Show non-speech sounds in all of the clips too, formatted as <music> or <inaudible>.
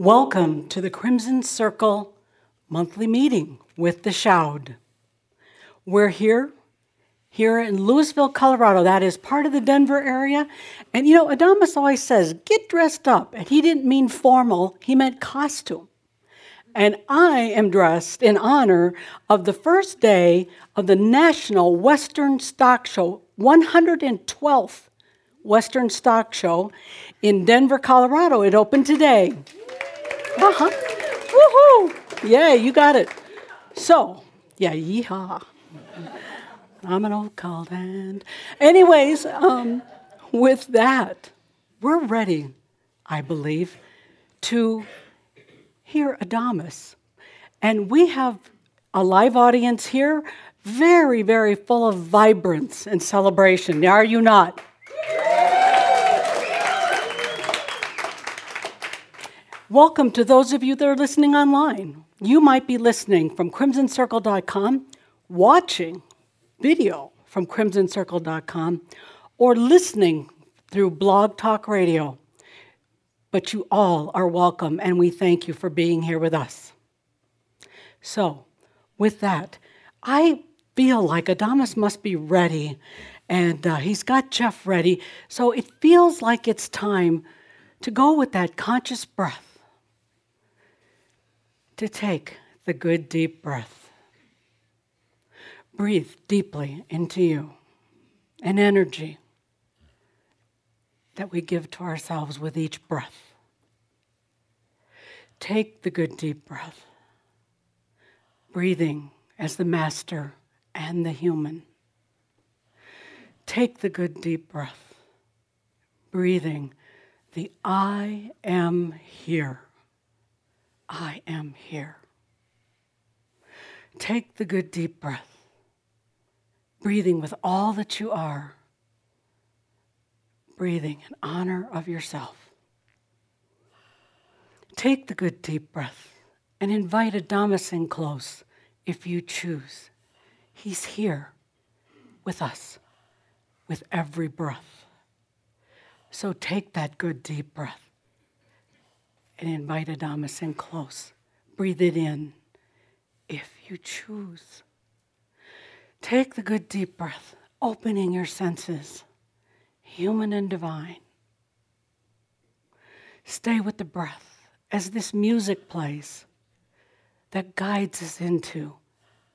Welcome to the Crimson Circle monthly meeting with the Shoud. We're here, here in Louisville, Colorado. That is part of the Denver area. And you know, Adamus always says, get dressed up. And he didn't mean formal, he meant costume. And I am dressed in honor of the first day of the National Western Stock Show, 112th Western Stock Show in Denver, Colorado. It opened today. Uh huh. Woohoo! Yeah, you got it. So, yeah, yeehaw. I'm an old cold hand. Anyways, um, with that, we're ready, I believe, to hear Adamus. And we have a live audience here, very, very full of vibrance and celebration. Are you not? Welcome to those of you that are listening online. You might be listening from crimsoncircle.com, watching video from crimsoncircle.com, or listening through Blog Talk Radio. But you all are welcome, and we thank you for being here with us. So, with that, I feel like Adamus must be ready, and uh, he's got Jeff ready. So it feels like it's time to go with that conscious breath to take the good deep breath. Breathe deeply into you an energy that we give to ourselves with each breath. Take the good deep breath, breathing as the master and the human. Take the good deep breath, breathing the I am here I am here. Take the good deep breath, breathing with all that you are, breathing in honor of yourself. Take the good deep breath and invite Adamus in close if you choose. He's here with us with every breath. So take that good deep breath and invite Adamus in close. Breathe it in if you choose. Take the good deep breath, opening your senses, human and divine. Stay with the breath as this music plays that guides us into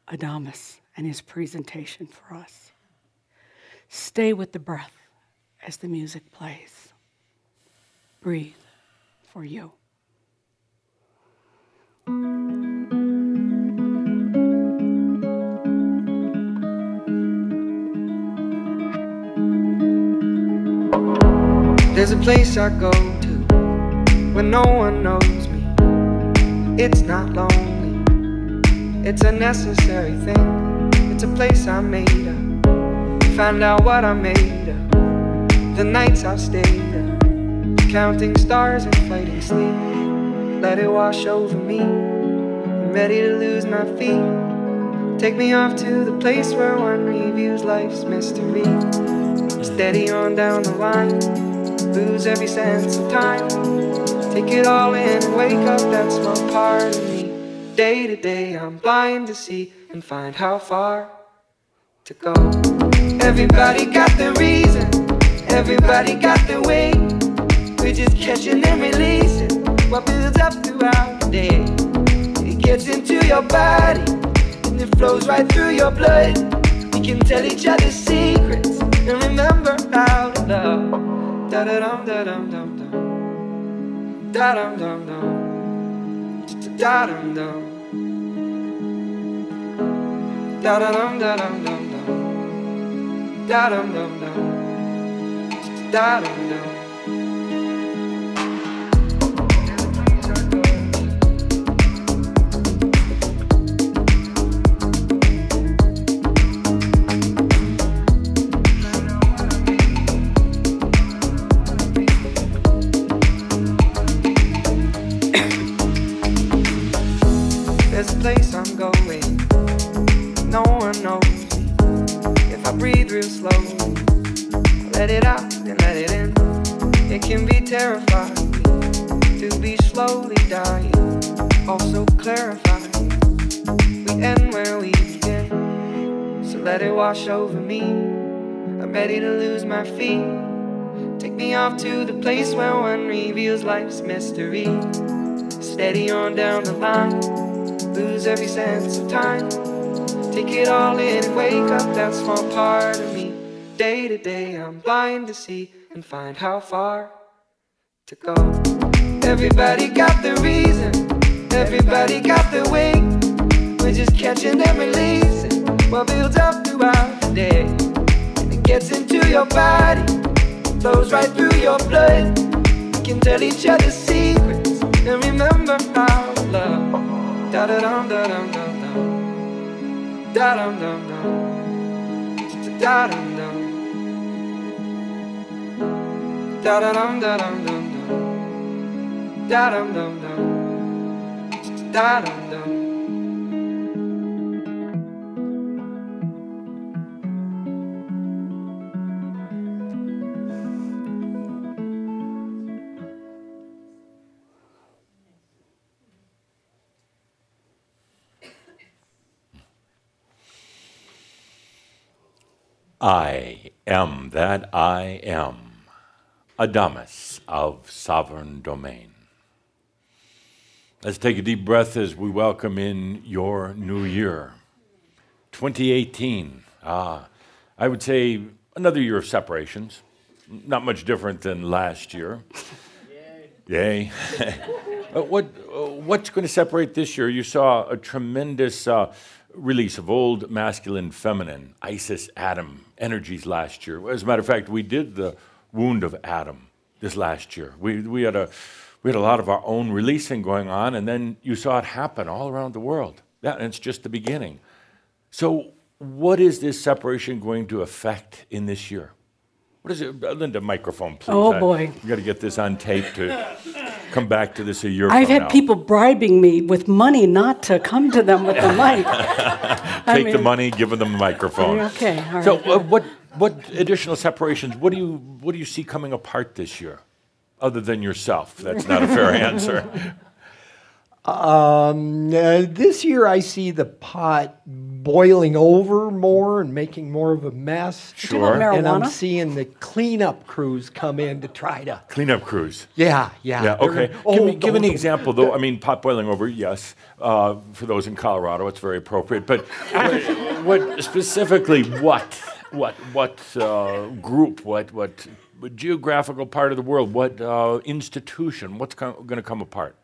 Adamus and his presentation for us. Stay with the breath as the music plays. Breathe for you. There's a place I go to when no one knows me. It's not lonely, it's a necessary thing. It's a place I made up. Find out what I made up. The nights I've stayed up, counting stars and fighting sleep let it wash over me. I'm ready to lose my feet. Take me off to the place where one reviews life's mystery. Steady on down the line, lose every sense of time. Take it all in and wake up that small part of me. Day to day, I'm blind to see and find how far to go. Everybody got their reason, everybody got their way. We're just catching and releasing what builds up throughout the day. It gets into your body and it flows right through your blood. We can tell each other secrets and remember how to love. Da da dum da dum dum dum. Da dum dum dum. Da dum dum. Da da dum da dum dum dum. Da dum dum dum. Da dum dum. Slowly dying, also clarifying. We end where we begin, so let it wash over me. I'm ready to lose my feet. Take me off to the place where one reveals life's mystery. Steady on down the line, lose every sense of time. Take it all in and wake up that small part of me. Day to day, I'm blind to see and find how far to go. Everybody got the reason, everybody got the way. We're just catching and releasing what builds up throughout the day. And it gets into your body, flows right through your blood. We can tell each other secrets and remember our love. Da da dum da dum dum dum. Da dum dum dum. Da dum dum. Da da dum da dum dum. Da dum dum dum. Da dum dum. I am that I am, Adamus of sovereign domain. Let's take a deep breath as we welcome in your new year, 2018. Ah, I would say another year of separations, not much different than last year. Yay. <laughs> Uh, what, uh, what's going to separate this year? You saw a tremendous uh, release of old masculine feminine, Isis Adam energies last year. As a matter of fact, we did the wound of Adam this last year. We, we, had a, we had a lot of our own releasing going on, and then you saw it happen all around the world. Yeah, and it's just the beginning. So, what is this separation going to affect in this year? What is it? Linda, microphone, please. Oh, I- boy. We got to get this on tape to come back to this a year I've had now. people bribing me with money not to come to them with the <laughs> mic. I Take the money, give them the microphone. Okay, all So, uh, what what additional separations? What do you what do you see coming apart this year, other than yourself? That's not a fair <laughs> answer. Um, uh, this year, I see the pot boiling over more and making more of a mess. Sure. And I'm seeing the cleanup crews come in to try to. Cleanup crews. Yeah, yeah. Yeah. they're Okay. gonna- give oh, me give no, an no. example, though. I mean, pot boiling over. Yes. Uh, for those in Colorado, it's very appropriate. But what, <laughs> what specifically? What what what uh, group? What what geographical part of the world? What uh, institution? What's going to come apart?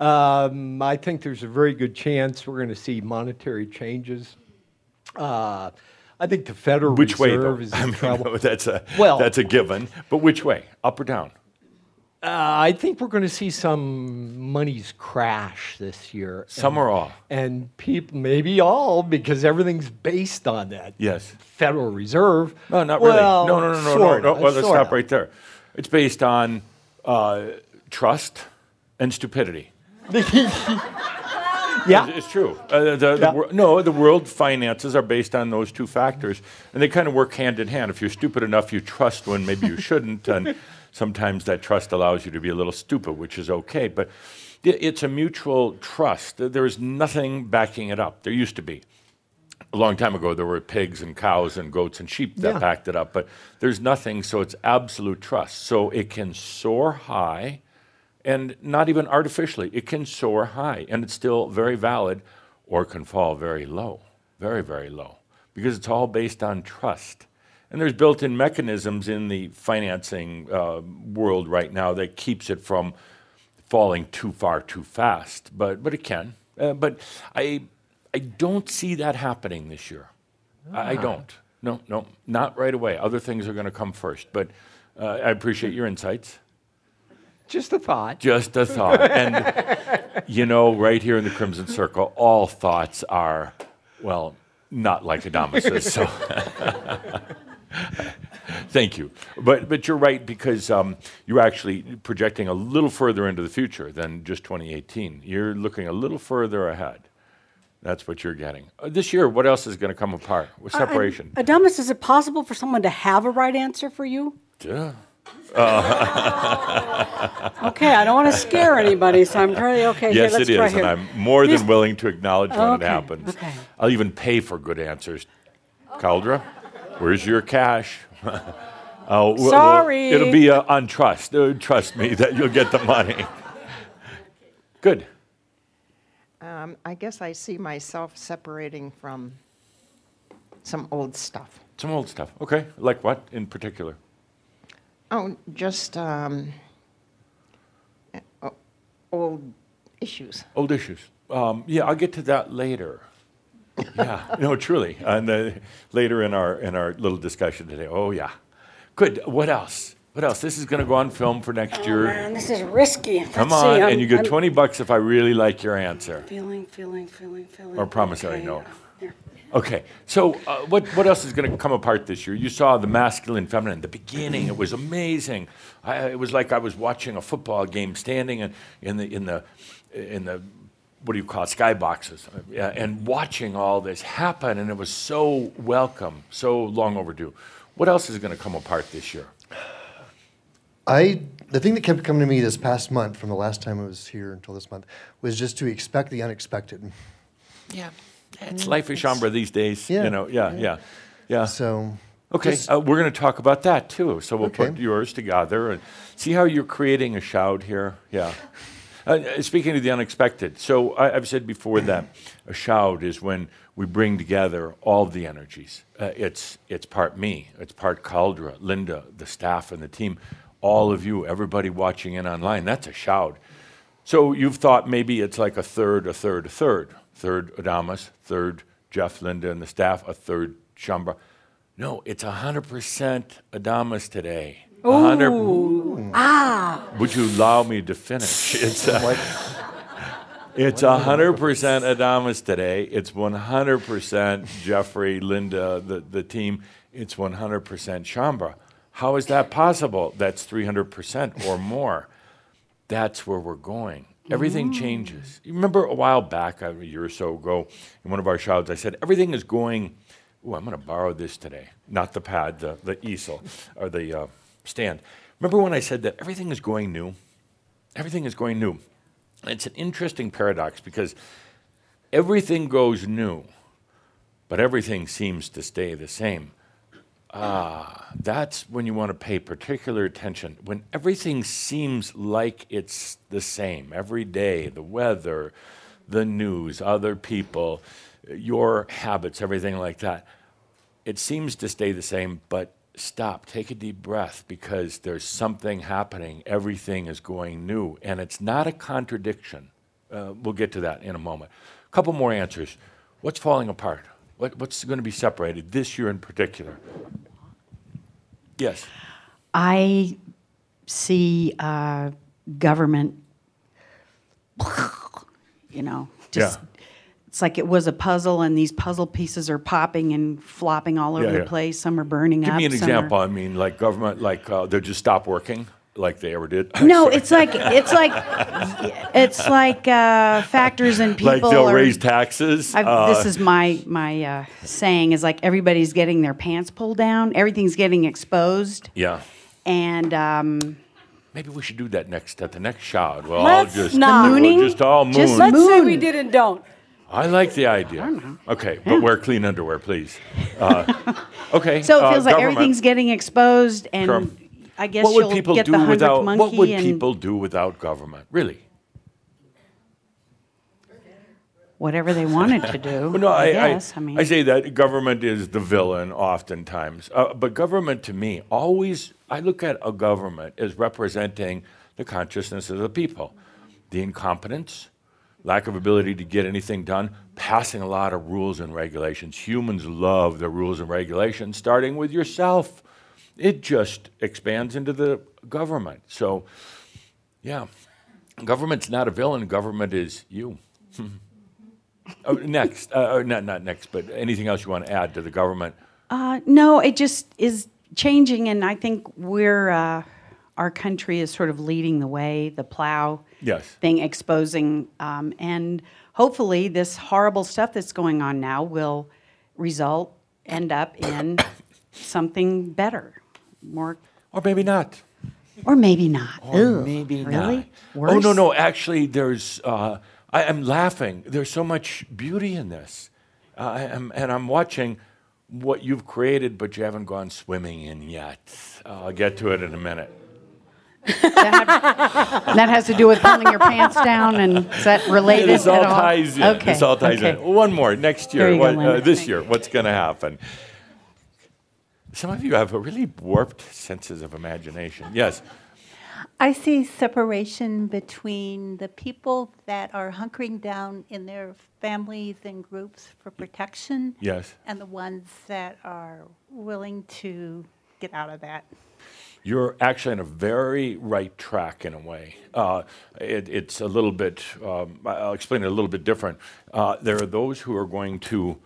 Um, I think there's a very good chance we're going to see monetary changes. Uh, I think the Federal Which way, though? Reserve is <laughs> I mean, trouble. <laughs> that's a Well- that's a given. But which way? Up or down? Uh, I think we're going to see some monies crash this year. Some or all? And people, maybe all, because everything's based on that. Yes. Federal Reserve. No, not Well, really. No, no, no, no, no. no. Well, let's stop right there. It's based on uh, trust and stupidity. <laughs> Yeah. It's true. Uh, the, the Yeah. wor- no, the world finances are based on those two factors, and they kind of work hand in hand. If you're stupid enough, you trust when maybe you shouldn't, and sometimes that trust allows you to be a little stupid, which is okay. But it's a mutual trust. There is nothing backing it up. There used to be. A long time ago, there were pigs and cows and goats and sheep that Yeah. backed it up, but there's nothing, so it's absolute trust. So it can soar high and not even artificially. It can soar high and it's still very valid or can fall very low, very, very low, because it's all based on trust. And there's built in mechanisms in the financing uh, world right now that keeps it from falling too far too fast, but, but it can. Uh, but I, I don't see that happening this year. I, I don't. No, no, not right away. Other things are going to come first. But uh, I appreciate your insights. Just a thought. Just a thought. and, you know, right here in the Crimson Circle, all thoughts are, well, not like Adamus's. So <laughs> thank you. But, but you're right because um, you're actually projecting a little further into the future than just 2018. You're looking a little further ahead. That's what you're getting. Uh, this year, what else is going to come apart? With separation? Adamus, is it possible for someone to have a right answer for you? Duh. <laughs> Okay, I don't want to scare anybody, so I'm pretty, okay, here, Yes, let's it here. and I'm more than willing to acknowledge when Okay, it happens. okay. I'll even pay for good answers. Cauldre, where's your cash? <laughs> Oh, well, well, Sorry. it'll be uh, on trust. Uh, trust me that you'll get the money. <laughs> Good. Um, I guess I see myself separating from some old stuff. Some old stuff. Okay. Like what in particular? Oh, just um, old issues. Old issues. Um, yeah, I'll get to that later. Yeah, <laughs> no, truly. And uh, later in our in our little discussion today. Oh yeah, good. What else? What else? This is going to go on film for next year. Man, this is risky. Come Let's see, on, I'm- and you get I'm twenty bucks if I really like your answer. Feeling, feeling, feeling, feeling. Or promissory Okay, note. yeah. Okay, so uh, what what else is going to come apart this year? You saw the masculine, feminine. The beginning, it was amazing. I, it was like I was watching a football game, standing in, in the in the in the what do you call it, skyboxes, and watching all this happen, and it was so welcome, so long overdue. What else is going to come apart this year? I the thing that kept coming to me this past month from the last time I was here until this month was just to expect the unexpected. Yeah, it's life is Shaumbra these days. You Yeah, know, yeah, yeah, yeah. So Okay, just- uh, we're going to talk about that too. So we'll put yours together and see how you're creating a Shoud here. Yeah. Uh, speaking of the unexpected, so I, I've said before that a Shoud is when we bring together all the energies. Uh, it's it's part me, it's part Cauldre, Linda, the staff, and the team, all of you, everybody watching in online. That's a Shoud. So you've thought maybe it's like a third, a third, a third. Third Adamus, third Jeff, Linda, and the staff, a third Shaumbra. No, it's 100% Adamas today. A 100 ah. Would you allow me to finish? <laughs> It's a, it's 100% Adamus today. It's 100% Jeffrey, Linda, the, the team. It's 100% Shaumbra. How is that possible? That's 300% or more that's where we're going. Everything changes. You remember a while back, a year or so ago, in one of our Shouds, I said, everything is going, Oh, I'm going to borrow this today. Not the pad, the, the easel, or the uh, stand. Remember when I said that everything is going new? Everything is going new. It's an interesting paradox because everything goes new, but everything seems to stay the same. Ah, that's when you want to pay particular attention. When everything seems like it's the same every day, the weather, the news, other people, your habits, everything like that, it seems to stay the same, but stop, take a deep breath because there's something happening. Everything is going new, and it's not a contradiction. Uh, we'll get to that in a moment. A couple more answers. What's falling apart? What, what's going to be separated this year in particular? Yes. I see uh, government, <laughs> you know, just Yeah. It's like it was a puzzle, and these puzzle pieces are popping and flopping all over Yeah, the place. Some are burning Give up. me an some are- example. I mean, like government, like uh, they'll just stop working, like they ever did. No, <laughs> it's like it's like it's like uh, factors and people. like they'll are, raise taxes. I've, uh, this is my my uh, saying is like everybody's getting their pants pulled down. Everything's getting exposed, yeah. and um, Maybe we should do that next at the next shot. We'll all Let's just not. The we'll mooning? just all moon. Just Let's say we did and don't. I like the idea. Okay, but wear clean underwear, please. Uh, okay. so it uh, feels like government. everything's getting exposed, and. I guess What would you'll people get do without? monkey. What would people do without government? Really? whatever they wanted to do. <laughs> Well, no, I, I, guess. I, I, mean, I say that government is the villain oftentimes. Uh, but government to me, always, I look at a government as representing the consciousness of the people. The incompetence, lack of ability to get anything done, passing a lot of rules and regulations. Humans love the rules and regulations, starting with yourself. It just expands into the government. So, yeah, government's not a villain, government is you. <laughs> Oh, next, uh, or not not next, but anything else you want to add to the government? Uh, no, it just is changing, and I think we're uh, our country is sort of leading the way. The plow Yes. thing exposing, um, and hopefully, this horrible stuff that's going on now will result end up in <coughs> something better, more. Or maybe not. Or maybe not. Or maybe really? not. Worse? Oh no, no. Actually, there's. Uh, I am laughing. There's so much beauty in this, uh, I am, and I'm watching what you've created, but you haven't gone swimming in yet. I'll get to it in a minute. That has to do with pulling your pants down, and is that related This all at all? ties in. Okay. This all ties okay. in. One more next There year. you go, uh, Linda. this year, what's going to happen? Some of you have a really warped senses of imagination. Yes. I see separation between the people that are hunkering down in their families and groups for protection Yes. and the ones that are willing to get out of that. You're actually on a very right track in a way. Uh, it, it's a little bit, um, I'll explain it a little bit different. Uh, there are those who are going to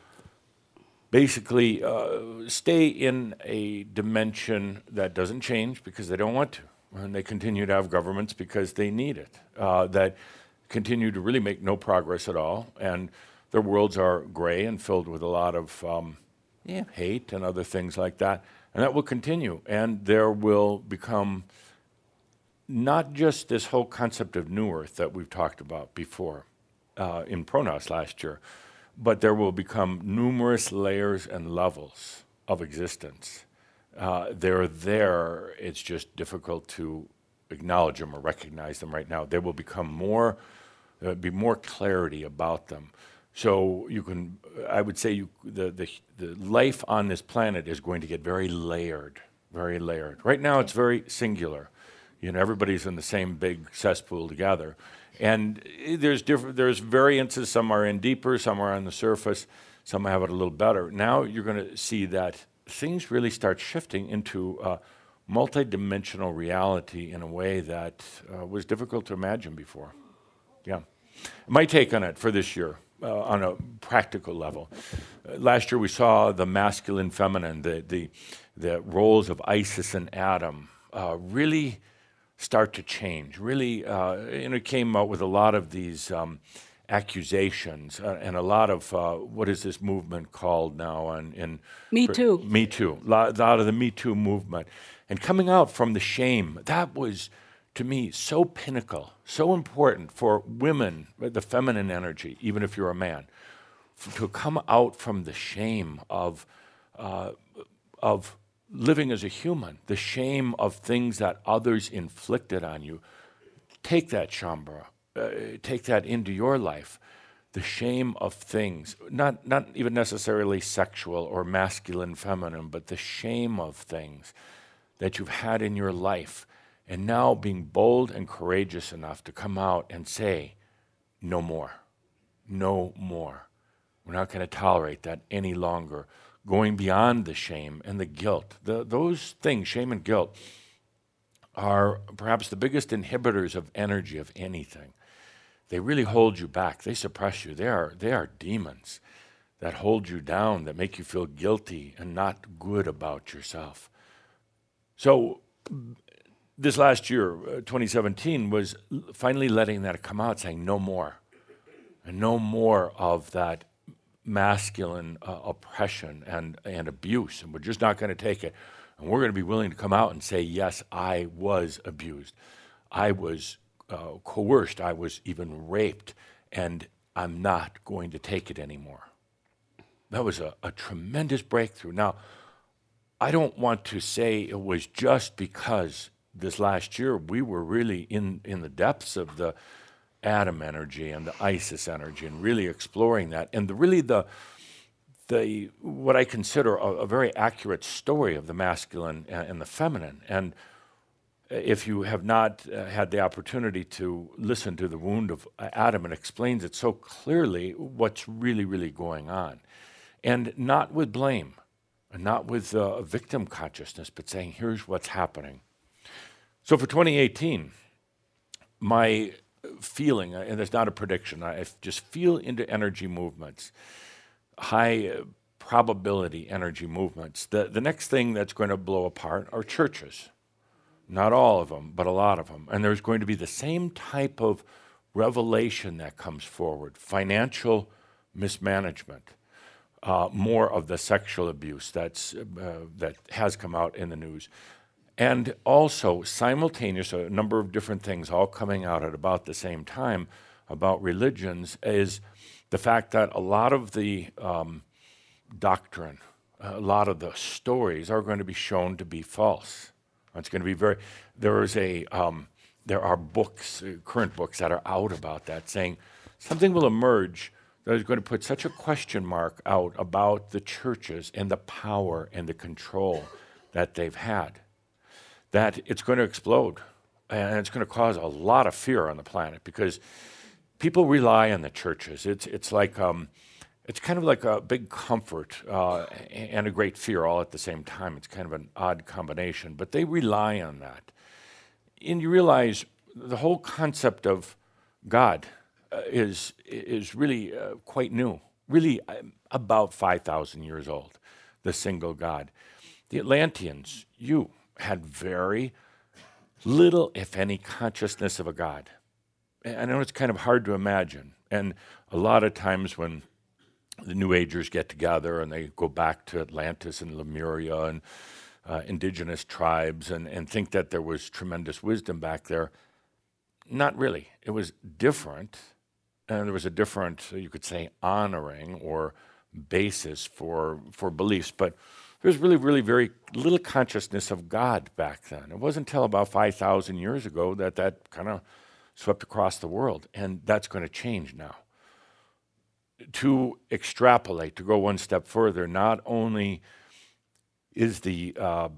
basically uh, stay in a dimension that doesn't change because they don't want to. And they continue to have governments because they need it, uh, that continue to really make no progress at all. And their worlds are gray and filled with a lot of um, yeah, hate and other things like that. And that will continue. And there will become not just this whole concept of New Earth that we've talked about before uh, in ProGnost last year, but there will become numerous layers and levels of existence. Uh, they're there, it's just difficult to acknowledge them or recognize them right now. There will become more, there'll be more clarity about them. So you can, I would say, you, the, the, the life on this planet is going to get very layered, very layered. Right now, it's very singular. You know, everybody's in the same big cesspool together, and there's different. There's variances. Some are in deeper, some are on the surface, some have it a little better. Now you're going to see that things really start shifting into uh, multidimensional reality in a way that uh, was difficult to imagine before. Yeah. My take on it for this year, uh, on a practical level. Uh, last year we saw the masculine, feminine, the, the, the roles of Isis and Adam uh, really start to change. Really, uh, and it came out with a lot of these um, accusations uh, and a lot of uh, what is this movement called now? And in Me Too. Me Too. A lot, lot of the Me Too movement, and coming out from the shame. That was to me so pinnacle, so important for women, the feminine energy, even if you're a man, f- to come out from the shame of uh, of living as a human, the shame of things that others inflicted on you. Take that, Shaumbra. Uh, take that into your life. The shame of things, not, not even necessarily sexual or masculine, feminine, but the shame of things that you've had in your life. And now being bold and courageous enough to come out and say, no more. No more. We're not going to tolerate that any longer. Going beyond the shame and the guilt. The, those things, shame and guilt, are perhaps the biggest inhibitors of energy of anything. They really hold you back. They suppress you. They are, they are demons that hold you down, that make you feel guilty and not good about yourself. So, this last year, uh, 2017, was finally letting that come out, saying no more. And no more of that masculine uh, oppression and, and abuse. And we're just not going to take it. And we're going to be willing to come out and say, yes, I was abused. I was uh, coerced. I was even raped. And I'm not going to take it anymore. That was a, a tremendous breakthrough. Now, I don't want to say it was just because this last year we were really in, in the depths of the Adam energy and the ISIS energy and really exploring that. And the, really the, the, what I consider a, a very accurate story of the masculine and, and the feminine. And if you have not uh, had the opportunity to listen to the wound of Adam, it explains it so clearly what's really, really going on. And not with blame, and not with uh, victim consciousness, but saying, here's what's happening. So for 2018, my feeling, and it's not a prediction, I just feel into energy movements, high uh, probability energy movements. The, the next thing that's going to blow apart are churches. Not all of them, but a lot of them. And there's going to be the same type of revelation that comes forward financial mismanagement, uh, more of the sexual abuse that's, uh, that has come out in the news. And also, simultaneous, a number of different things all coming out at about the same time about religions is the fact that a lot of the um, doctrine, a lot of the stories are going to be shown to be false. It's going to be very, there is a, um, there are books, uh, current books that are out about that saying something will emerge that is going to put such a question mark out about the churches and the power and the control that they've had that it's going to explode and it's going to cause a lot of fear on the planet because people rely on the churches. It's, it's like, um, it's kind of like a big comfort uh, and a great fear all at the same time. It's kind of an odd combination, but they rely on that. And you realize the whole concept of God uh, is, is really uh, quite new, really uh, about 5,000 years old, the single God. The Atlanteans, you, had very little, if any, consciousness of a God. I know it's kind of hard to imagine. And a lot of times when the New Agers get together and they go back to Atlantis and Lemuria and uh, indigenous tribes and, and think that there was tremendous wisdom back there, not really. It was different. And there was a different, you could say, honoring or basis for, for beliefs. But there was really, really very little consciousness of God back then. It wasn't until about 5,000 years ago that that kind of swept across the world, and that's going to change now. To extrapolate, to go one step further, not only is the uh,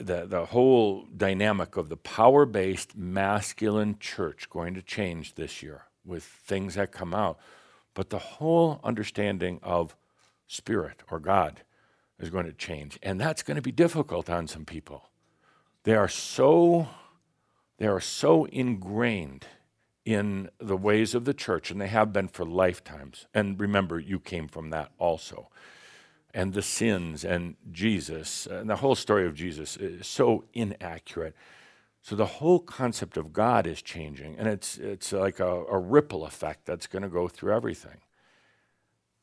the, the whole dynamic of the power based masculine church going to change this year with things that come out, but the whole understanding of spirit or God is going to change. And that's going to be difficult on some people. They are so they are so ingrained in the ways of the church, and they have been for lifetimes. And remember, you came from that also. And the sins and Jesus, and the whole story of Jesus is so inaccurate. So the whole concept of God is changing, and it's, it's like a, a ripple effect that's going to go through everything.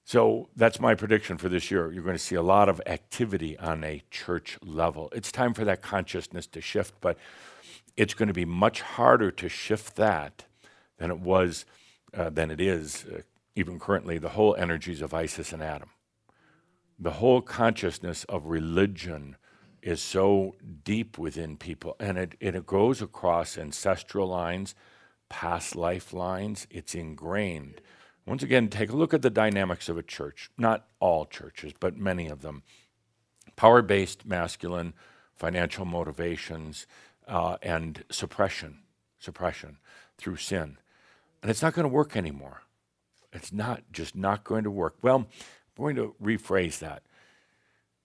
So that's my prediction for this year. You're going to see a lot of activity on a church level. It's time for that consciousness to shift, but it's going to be much harder to shift that than it was, uh, than it is, uh, even currently, the whole energies of Isis and Adam. The whole consciousness of religion is so deep within people, and it, it goes across ancestral lines, past life lines. It's ingrained. Once again, take a look at the dynamics of a church. Not all churches, but many of them. Power based, masculine, financial motivations, uh, and suppression, suppression through sin. And it's not going to work anymore. It's not just not going to work. Well, I'm going to rephrase that.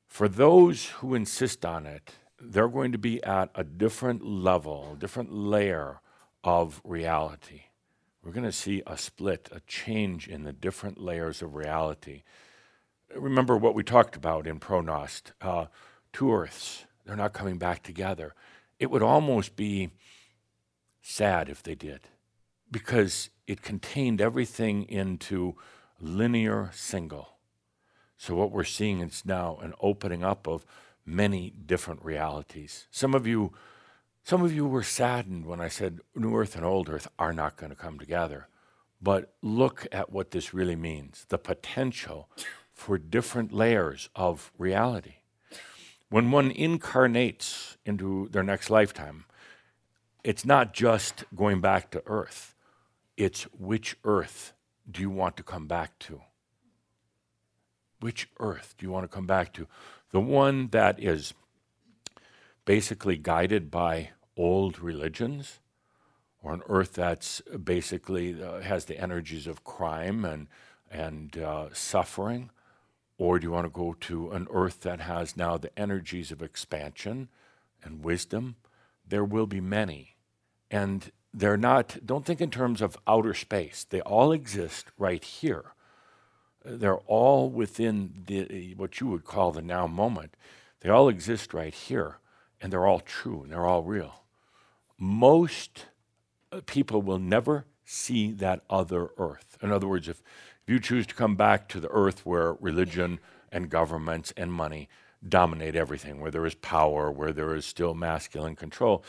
For those who insist on it, they're going to be at a different level, a different layer of reality we're going to see a split, a change in the different layers of reality. Remember what we talked about in ProGnost uh, two earths, they're not coming back together. It would almost be sad if they did, because it contained everything into linear single. So, what we're seeing is now an opening up of many different realities. Some of you some of you were saddened when I said New Earth and Old Earth are not going to come together. But look at what this really means the potential for different layers of reality. When one incarnates into their next lifetime, it's not just going back to Earth, it's which Earth do you want to come back to? Which Earth do you want to come back to? The one that is basically guided by old religions? Or an earth that's basically uh, has the energies of crime and and uh, suffering? Or do you want to go to an earth that has now the energies of expansion and wisdom? There will be many. And they're not don't think in terms of outer space. They all exist right here. They're all within the what you would call the now moment. They all exist right here and they're all true and they're all real most uh, people will never see that other earth. In other words, if, if you choose to come back to the earth where religion and governments and money dominate everything, where there is power, where there is still masculine control,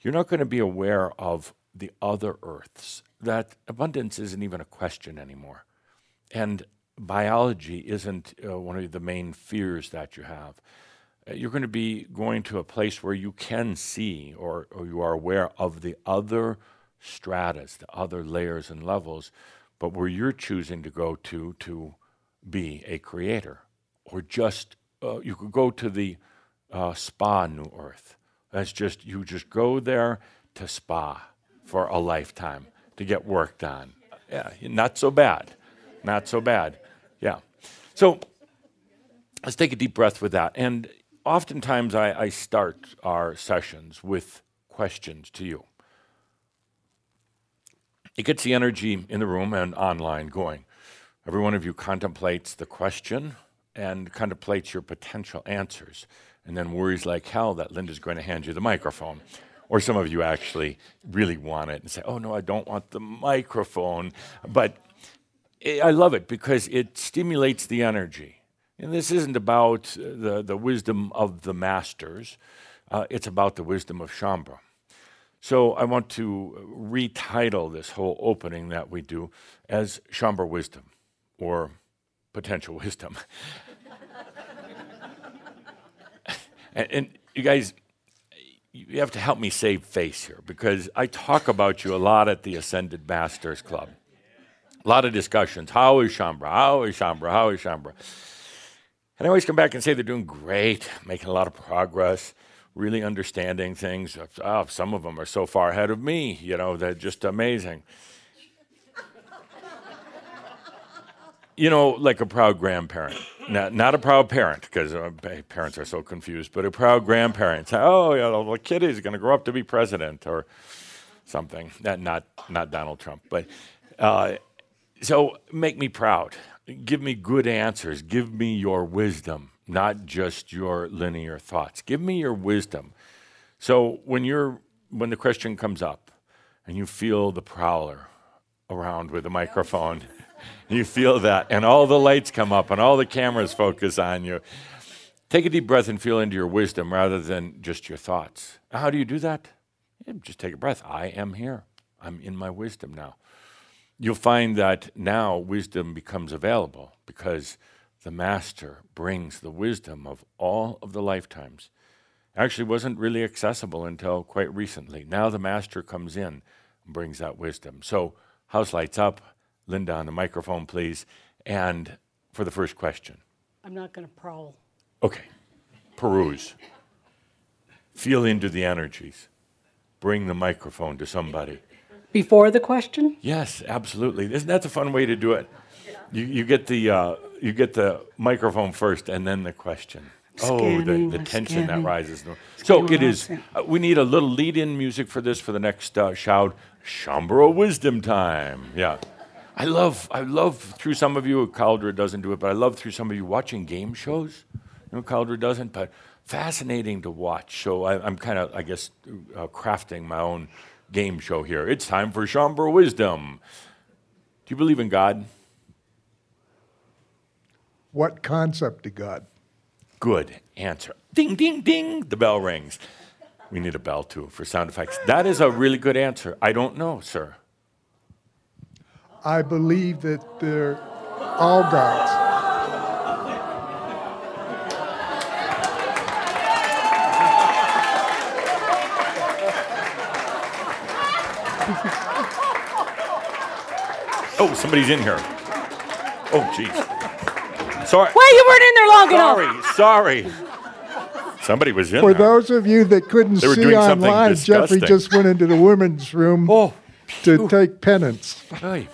you're not going to be aware of the other earths. That abundance isn't even a question anymore. And biology isn't uh, one of the main fears that you have. Uh, you're going to be going to a place where you can see or, or you are aware of the other stratas, the other layers and levels, but where you're choosing to go to to be a creator. Or just, uh, you could go to the uh, spa New Earth. That's just, you just go there to spa for a lifetime to get work done. Yeah, not so bad. Not so bad. Yeah. So let's take a deep breath with that. And oftentimes I, I start our sessions with questions to you. It gets the energy in the room and online going. Every one of you contemplates the question and contemplates your potential answers, and then worries like hell that Linda's going to hand you the microphone. Or some of you actually really want it and say, oh no, I don't want the microphone. But eh, I love it because it stimulates the energy. And this isn't about the, the wisdom of the masters, uh, it's about the wisdom of Shaumbra. So I want to retitle this whole opening that we do as Shaumbra Wisdom or potential wisdom. <laughs> and, and you guys, you have to help me save face here because I talk about you a lot at the Ascended Masters Club. A lot of discussions. How is Shaumbra? How is Shaumbra? How is Shaumbra? And I always come back and say they're doing great, making a lot of progress, really understanding things. Oh, some of them are so far ahead of me, you know, they're just amazing. you know, like a proud grandparent. Not, not a proud parent, because uh, parents are so confused, but a proud grandparent. Say, Oh, yeah, the kid is going to grow up to be president or something. Not, not, not Donald Trump. But uh, so make me proud. Give me good answers. Give me your wisdom, not just your linear thoughts. Give me your wisdom. So when you're when the question comes up and you feel the prowler around with a microphone <laughs> you feel that, and all the lights come up, and all the cameras focus on you. Take a deep breath and feel into your wisdom rather than just your thoughts. How do you do that? Just take a breath. I am here. I'm in my wisdom now. You'll find that now wisdom becomes available because the master brings the wisdom of all of the lifetimes. Actually, wasn't really accessible until quite recently. Now the master comes in and brings that wisdom. So, house lights up. Linda on the microphone, please. And for the first question. I'm not going to prowl. Okay. Peruse. Feel into the energies. Bring the microphone to somebody. Before the question? Yes, absolutely. Isn't that a fun way to do it? You, you get the uh, you get the microphone first, and then the question. Scanning, oh, the, the tension scanning. that rises. So it is. Uh, we need a little lead-in music for this for the next uh, Shoud. Shaumbra Wisdom Time. Yeah. I love, I love through some of you, Cauldre doesn't do it, but I love through some of you watching game shows. You know, Cauldre doesn't, but fascinating to watch. So I, am kind of, I guess, uh, crafting my own game show here. It's time for Shaumbra Wisdom. Do you believe in God? What concept of God? Good answer. Ding, ding, ding. The bell rings. We need a bell too for sound effects. That is a really good answer. I don't know, sir. I believe that they're all gods. Oh, somebody's in here. Oh, jeez. Sorry. Why you weren't in there long enough? Sorry, sorry. Somebody was in there. For there. those of you that couldn't They see doing something online, Jeffrey just went into the women's room Oh, to take penance. Hey,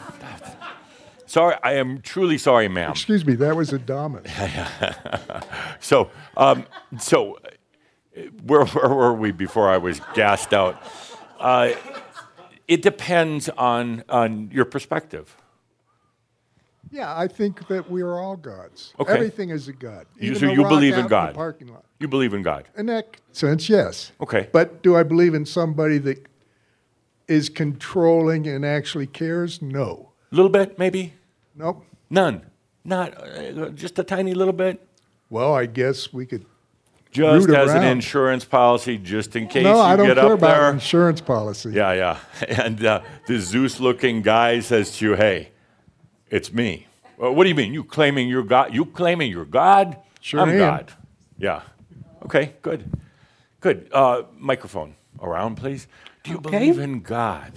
Sorry, I am truly sorry, ma'am. Excuse me, that was a dominant. <laughs> So, um, so uh, where, where were we before I was gassed out? Uh, it depends on on your perspective. Yeah, I think that we are all gods. Okay. Everything is a god. You- so you believe in God? the parking lot. You believe in God. In that sense, yes. Okay. But do I believe in somebody that is controlling and actually cares? No. A little bit, maybe. Nope. None. Not uh, just a tiny little bit. Well, I guess we could Just root as an insurance policy, just in case you get up there No, you I don't get care up about there. insurance policy. Yeah, yeah. <laughs> And uh, the Zeus-looking guy says to you, "Hey, it's me." Well, what do you mean? You claiming you're God? You claiming you're God? Sure I'm am. God. Yeah. Okay. Good. Good. Uh, microphone around, please. Do you Okay. believe in God?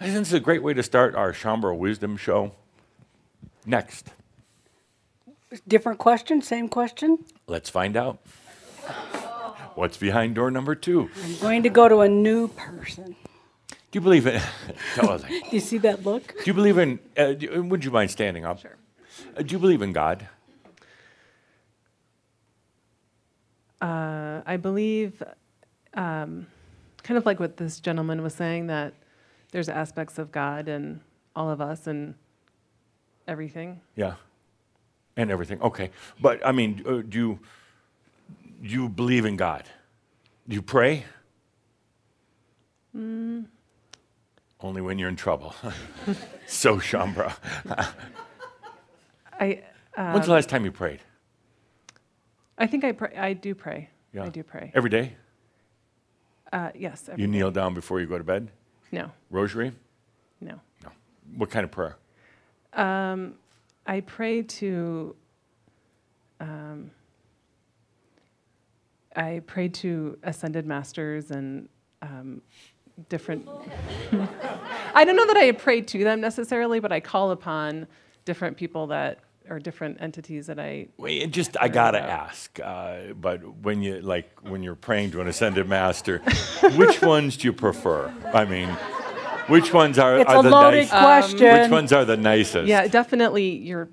Isn't this a great way to start our Shaumbra Wisdom show. Next, Different question, same question. let's find out. What's behind door number two? I'm going to go to a new person. Do you believe in? <laughs> Tell us. <laughs> Do you see that look? Do you believe in? Uh, do, would you mind standing up? Sure. Uh, do you believe in God? Uh, I believe, um, kind of like what this gentleman was saying, that there's aspects of God and all of us and everything. Yeah. And everything. Okay. But I mean, uh, do you do you believe in God? Do you pray? Mm, Only when you're in trouble. <laughs> so Shaumbra. <laughs> I. When's the um, last time you prayed? I think I pray. I do pray. Yeah. I do pray. Every day? Uh, yes. Every You day. kneel down before you go to bed? No. Rosary? No. What kind of prayer? Um, I pray to. Um, I pray to ascended masters and um, different. <laughs> I don't know that I pray to them necessarily, but I call upon different people that or different entities that I. Wait, it just I gotta ask, uh, but when you like when you're praying to an ascended master, <laughs> which ones do you prefer? I mean, which ones are, It's are a the loaded nice- question. Which ones are the nicest? Yeah, definitely. You're,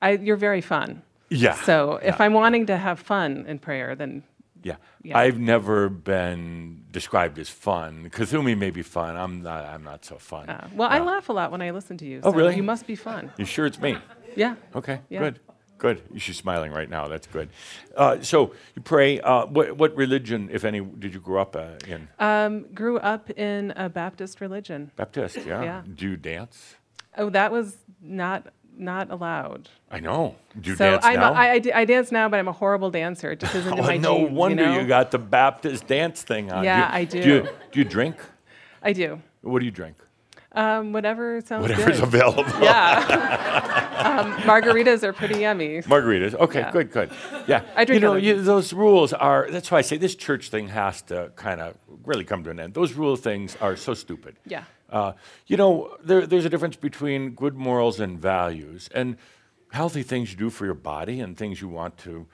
I, you're very fun. Yeah, So if yeah. I'm wanting to have fun in prayer, then Yeah. Yeah. I've never been described as fun. Kuthumi may be fun. I'm not. I'm not so fun. uh, well, I laugh a lot when I listen to you. Oh, really? You must be fun. You sure it's me? Yeah. Okay. Yeah. Good. Good. She's smiling right now. That's good. Uh, so you pray. Uh, what, what religion, if any, did you grow up uh, in? Um, grew up in a Baptist religion. Baptist. Yeah. Yeah. Do you dance? Oh, that was not not allowed. I know. Do you so dance I'm now? A, I, I, I dance now, but I'm a horrible dancer. It just isn't <laughs> in oh, my no genes, wonder you, know? got the Baptist dance thing on. Yeah, you, I Do you, do. do you drink? I do. What do you drink? Um, whatever sounds Whatever's good. <laughs> available. Yeah. um, margaritas are pretty yummy. Margaritas. Okay, Yeah. good, good. Yeah. I drink You know, you, those rules are. That's why I say this church thing has to kind of really come to an end. Those rule things are so stupid. Yeah. Uh, you know, there, there's a difference between good morals and values, and healthy things you do for your body, and things you want to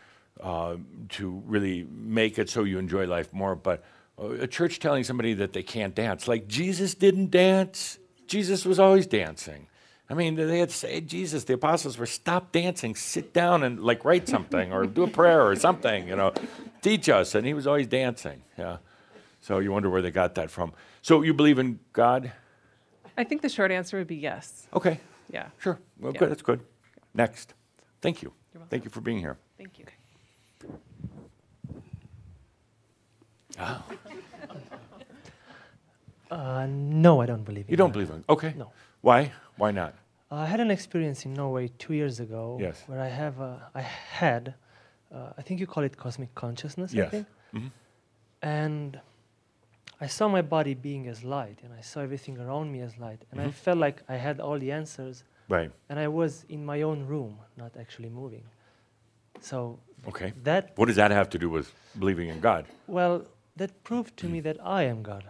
uh, to really make it so you enjoy life more. But uh, a church telling somebody that they can't dance, like Jesus didn't dance. Jesus was always dancing. I mean, they had say, Jesus, the apostles were stop dancing, sit down and like write something or do a prayer or something, you know, teach us. And he was always dancing. Yeah. So you wonder where they got that from. So you believe in God? I think the short answer would be yes. Okay. Yeah. Sure. Well, Yeah. good. That's good. Next. Thank you. Thank you for being here. Thank you. Ah, <laughs> Uh, no, I don't believe in you don't God. believe in? Okay. No. Why? Why not? I had an experience in Norway two years ago Yes. where I have a, I had, uh, I think you call it cosmic consciousness, yes. I Yes. think. Mhm. And I saw my body being as light, and I saw everything around me as light, and I Mhm. felt like I had all the answers. Right. And I was in my own room, not actually moving. So Okay. that, What does that have to do with believing in God? well, that proved to me that I am God.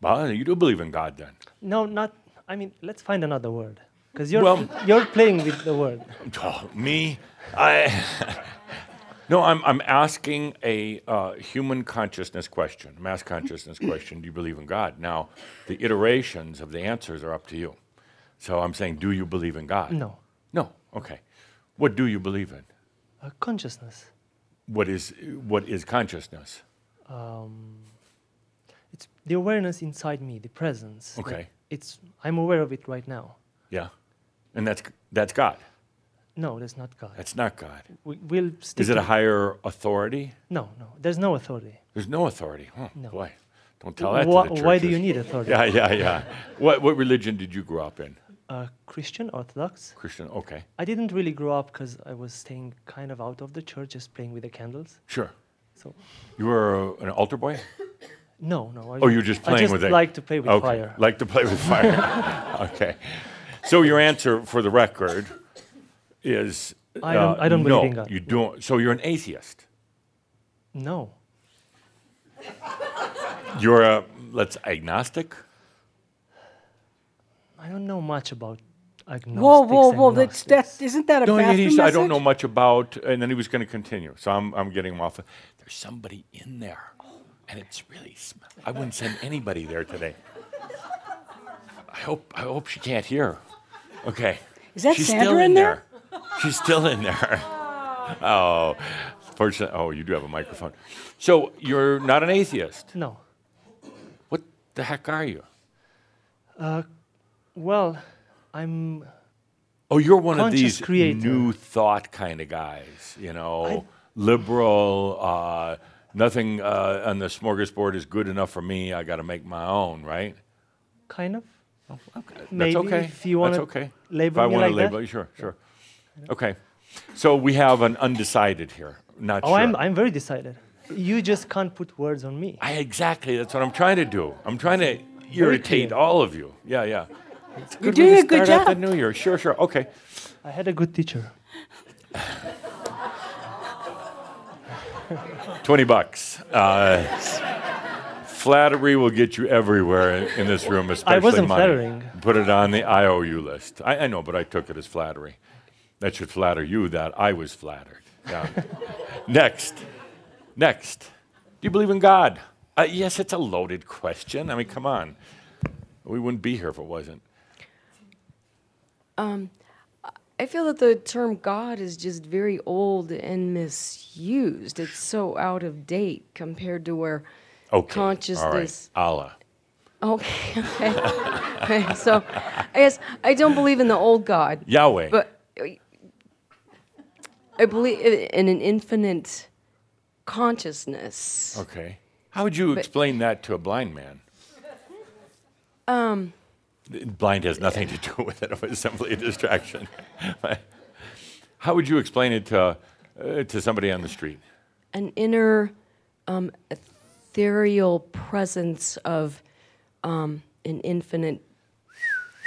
Well, you do believe in God then. No, not. I mean, let's find another word, because you're Well- <laughs> you're playing with the word. <laughs> Oh, me? I. <laughs> no, I'm, I'm asking a uh, human consciousness question, mass consciousness question. Do you believe in God? Now, the iterations of the answers are up to you. So I'm saying, do you believe in God? No. No. Okay. What do you believe in? Uh, consciousness. What is what is consciousness? Um, it's the awareness inside me, the presence. Okay. It's I'm aware of it right now. Yeah, and that's that's God. No, that's not God. That's not God. We, we'll stick Is it a higher authority? No, no. There's no authority. There's no authority. Oh No. boy, don't tell that Why- to the why do you need authority? Yeah, yeah, yeah. what what religion did you grow up in? Uh, Christian, Orthodox. Christian. Okay. I didn't really grow up because I was staying kind of out of the church, just playing with the candles. Sure. So You were uh, an altar boy? no, no. I Oh, you're just playing I just with it. like to play with okay. fire. Like to play with fire. <laughs> okay. So your answer for the record is I don't- uh, I don't no, believe in God. You don't. So you're an atheist. No. You're a let's agnostic. I don't know much about agnostics. Whoa, whoa, whoa! and That's Gnostics. that. Isn't that a No, bathroom he said, I don't know much about, and then he was going to continue. So I'm, I'm getting him off. There's somebody in there, and it's really. Sm- I wouldn't send anybody there today. I hope, I hope she can't hear. Okay. Is that She's Sandra still in there? <laughs> She's still in there. <laughs> Oh, fortunately, oh, you do have a microphone. So you're not an atheist. No. What the heck are you? Uh, well, I'm. Oh, you're one of these creator. new thought kind of guys, you know, liberal. Uh, nothing uh, on the smorgasbord is good enough for me. I got to make my own, right? Kind of. That's Maybe okay. if you wanna okay. label if I me like that. label you, sure, sure. Okay. So we have an undecided here. Not Oh, sure. I'm, I'm very decided. You just can't put words on me. I exactly. That's what I'm trying to do. I'm trying to irritate all of you. Yeah, yeah. It's You're doing a good job. the new year. Sure, sure. Okay. I had a good teacher. 20 bucks. Uh, flattery will get you everywhere in, in this room, especially I wasn't money. flattering. Put it on the IOU list. I, I know, but I took it as flattery. That should flatter you that I was flattered. Yeah. <laughs> Next. Next. Do you believe in God? Uh, yes, it's a loaded question. I mean, come on. We wouldn't be here if it wasn't. Um, I feel that the term God is just very old and misused. It's so out of date compared to where Okay. consciousness. All right. Allah. Okay. Okay. <laughs> So, I guess I don't believe in the old God. Yahweh. But uh, I believe in an infinite consciousness. Okay. How would you But- explain that to a blind man? Um, Blind has nothing to do <laughs> with it. It was simply a distraction. <laughs> How would you explain it to, uh, to somebody on the street? an inner um, ethereal presence of um, an infinite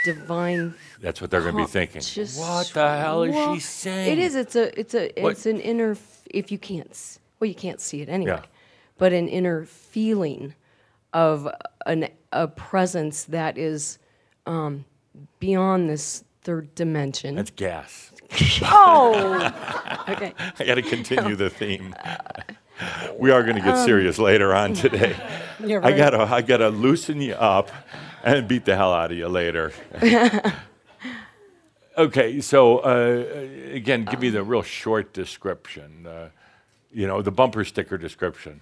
divine That's what they're going to be thinking. What the hell is she saying? It is. It's a. It's a. What- It's an inner. If you can't. s- Well, you can't see it anyway. Yeah. But an inner feeling of an a presence that is um, beyond this third dimension. That's gas. <laughs> oh. okay. I got to continue the theme. We are going to get serious later on today. <laughs> You're I right. gotta, I gotta loosen you up <laughs> and beat the hell out of you later. <laughs> okay, so uh, again, give me the real short description. Uh, you know, the bumper sticker description.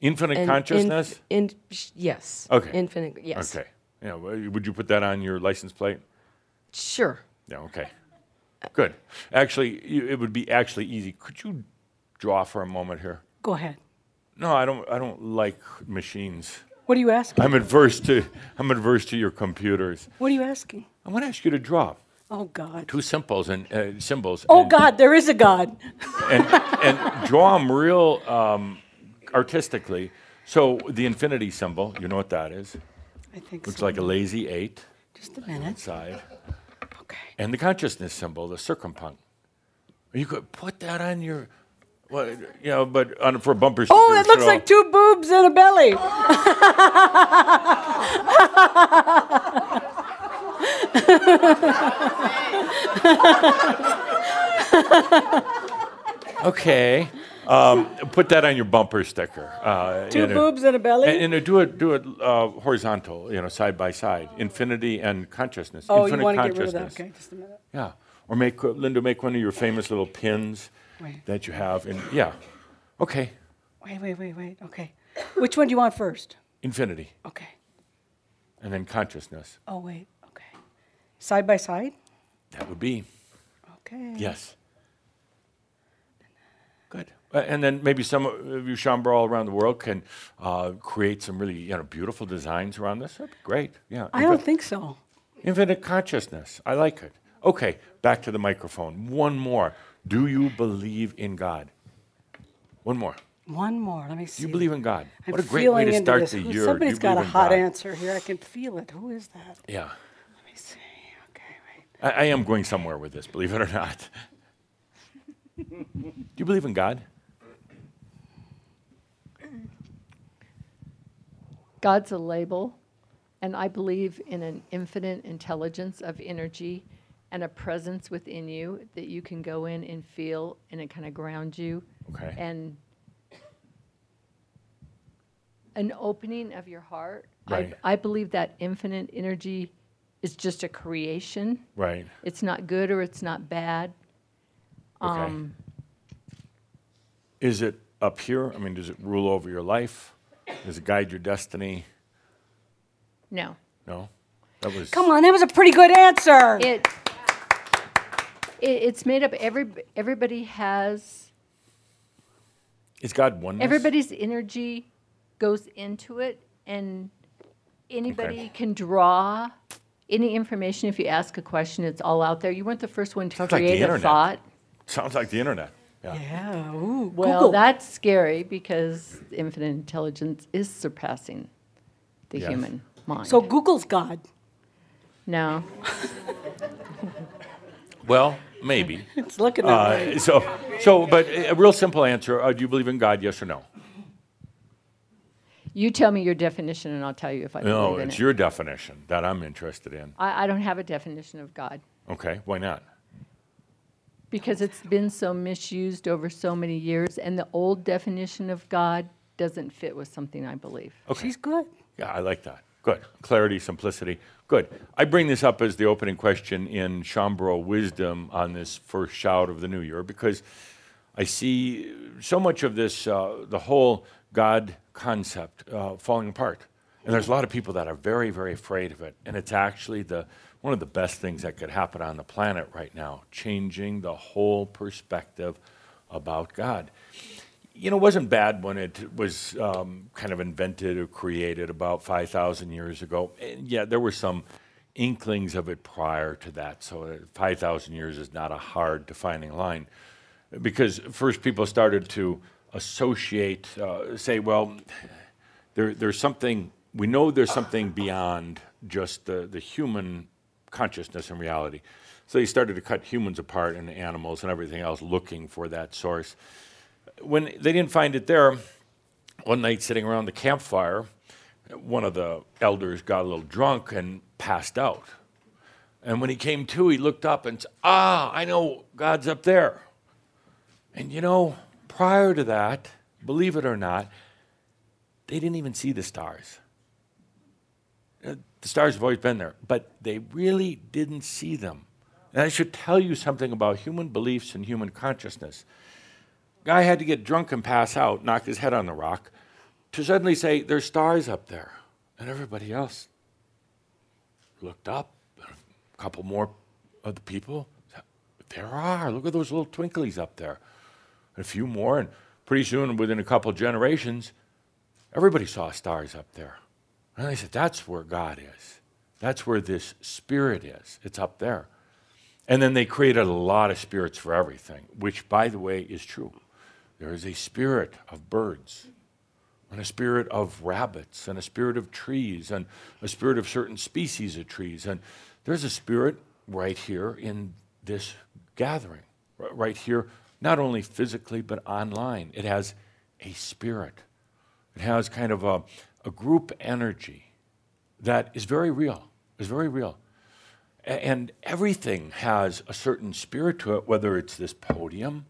Infinite An consciousness. inf- in, yes. okay. Infinite. Yes. Okay. Yeah. w- Would you put that on your license plate? Sure. Yeah. Okay. Good. Actually, it would be actually easy. Could you draw for a moment here? Go ahead. No, I don't. I don't like machines. What are you asking? I'm adverse to. I'm adverse to your computers. What are you asking? I want to ask you to draw Oh God. two symbols and uh, symbols. Oh and, God, there is a God. And and draw them real um, artistically. So the infinity symbol, you know what that is? I think Looks so. like a lazy eight Just a minute. side. Okay. And the consciousness symbol, the circumpunct. You could put that on your, well, you know, but on for a bumper. Oh, that looks show- like two boobs and a belly. <laughs> Okay. Um, put that on your bumper sticker. Uh, Two and it- boobs and a belly? And, and do it, do it uh, horizontal, you know, side by side. Infinity and consciousness. Oh, you want to get rid of that? consciousness. Okay, just a minute. Yeah. Or make uh, Linda make one of your famous little pins Wait. that you have. And yeah. Okay. Wait, wait, wait, wait. Okay. Which one do you want first? Infinity Okay. and then consciousness. Oh wait. Okay. Side by side. That would be Okay. yes. Good. Uh, and then maybe some of you Shaumbra all around the world can uh, create some really you know beautiful designs around this. That'd be great. Yeah. I don't think so. Infinite consciousness. I like it. Okay, back to the microphone. One more. Do you believe in God? One more. One more. Let me see. Do you believe in God? I'm what a great way to start the Who- year. Do Somebody's got a hot God? answer here. I can feel it. Who is that? Yeah. Let me see. Okay, I, I am going somewhere with this, believe it or not. Do you believe in God? God's a label, and I believe in an infinite intelligence of energy and a presence within you that you can go in and feel, and it kind of grounds you. Okay. And an opening of your heart. Right. I, I believe that infinite energy is just a creation. Right. It's not good or it's not bad. Okay. Um, Is it up here? I mean, does it rule over your life? Does it guide your destiny? no. No? That was. Come on, that was a pretty good answer. It, it it's made up. Every everybody has Is God one? everybody's energy goes into it, and anybody Okay. can draw any information. If you ask a question, it's all out there. You weren't the first one to Sounds like the create a thought. Sounds like the internet. Yeah. Yeah. Ooh, Well, Google. that's scary because infinite intelligence is surpassing the Yes. human mind. So Google's God. no, <laughs> Well, maybe. <laughs> It's looking that Uh, way. so, so, but a real simple answer: uh, Do you believe in God? Yes or no? you tell me your definition, and I'll tell you if I No, believe in it's it. your definition that I'm interested in. I, I don't have a definition of God. Okay, why not? Because it's been so misused over so many years, and the old definition of God doesn't fit with something I believe. Okay. She's good. Yeah, I like that. Good. Clarity, simplicity. Good. I bring this up as the opening question in Shaumbra Wisdom on this first Shoud of the new year because I see so much of this, uh, the whole God concept uh, falling apart. And there's a lot of people that are very, very afraid of it. And it's actually the, one of the best things that could happen on the planet right now, changing the whole perspective about God you know, wasn't bad when it was um, kind of invented or created about 5,000 years ago. And yeah, there were some inklings of it prior to that. So uh, 5,000 years is not a hard defining line. Because first people started to associate, uh, say, well, there, there's something, we know there's something beyond just the, the human consciousness and reality. So they started to cut humans apart and animals and everything else looking for that source when they didn't find it there, one night sitting around the campfire, one of the elders got a little drunk and passed out. And when he came to, he looked up and said, Ah, I know God's up there. And you know, prior to that, believe it or not, they didn't even see the stars. Uh, The stars have always been there, but they really didn't see them. And I should tell you something about human beliefs and human consciousness. Guy had to get drunk and pass out, knock his head on the rock, to suddenly say, There's stars up there. And everybody else looked up. A couple more of the people, There are. Look at those little twinklies up there. And a few more. And pretty soon, within a couple generations, everybody saw stars up there. And they said, That's where God is. That's where this spirit is. It's up there. And then they created a lot of spirits for everything, which, by the way, is true. There is a spirit of birds, and a spirit of rabbits, and a spirit of trees, and a spirit of certain species of trees. And there's a spirit right here in this gathering, right here, not only physically, but online. It has a spirit, it has kind of a, a group energy that is very real, is very real. And everything has a certain spirit to it, whether it's this podium,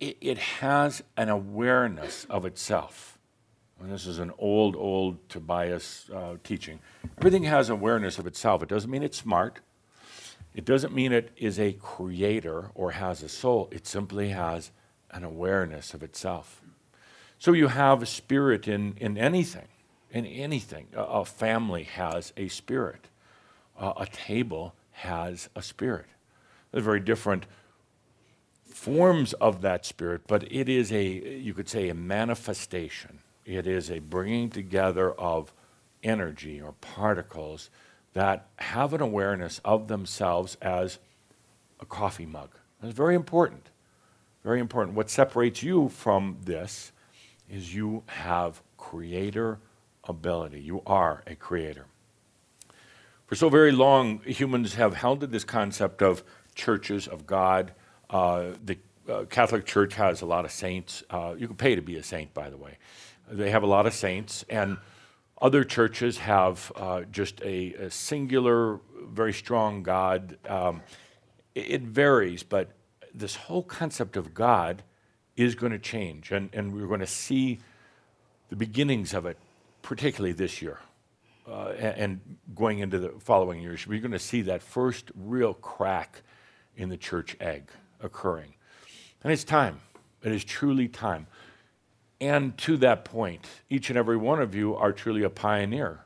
it, it has an awareness of itself. And this is an old, old Tobias uh, teaching. Everything has awareness of itself. It doesn't mean it's smart. It doesn't mean it is a creator or has a soul. It simply has an awareness of itself. So you have a spirit in, in anything, in anything. A, a family has a spirit. Uh, a table has a spirit. They're very different forms of that spirit, but it is a, you could say, a manifestation. It is a bringing together of energy or particles that have an awareness of themselves as a coffee mug. That's very important. very important. What separates you from this is you have creator ability. You are a creator. For so very long, humans have held to this concept of churches of God. Uh, the uh, Catholic Church has a lot of saints. Uh, you can pay to be a saint, by the way. They have a lot of saints, and other churches have just a, a, singular, very strong God. Um, it, it varies, but this whole concept of God is going to change, and, and we're going to see the beginnings of it, particularly this year. Uh, and, and going into the following years, we're going to see that first real crack in the church egg occurring. And it's time. It is truly time. And to that point, each and every one of you are truly a pioneer.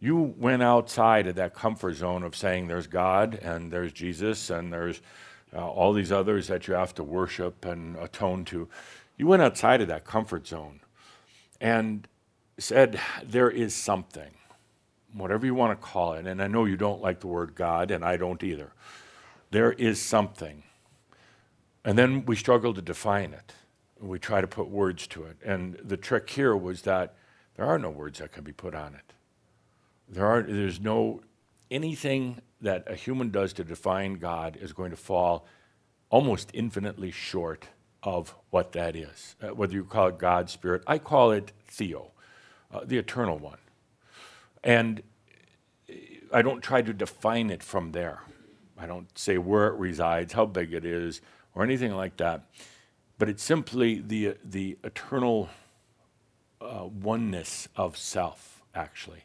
You went outside of that comfort zone of saying there's God and there's Jesus and there's uh, all these others that you have to worship and atone to. You went outside of that comfort zone and said, There is something, whatever you want to call it. And I know you don't like the word God, and I don't either. There is something. And then we struggle to define it. We try to put words to it. And the trick here was that there are no words that can be put on it. There are, there's no anything that a human does to define God is going to fall almost infinitely short of what that is. Uh, whether you call it God, Spirit, I call it Theo, uh, the eternal one. And I don't try to define it from there. I don't say where it resides, how big it is, or anything like that. But it's simply the, the eternal uh, oneness of self, actually.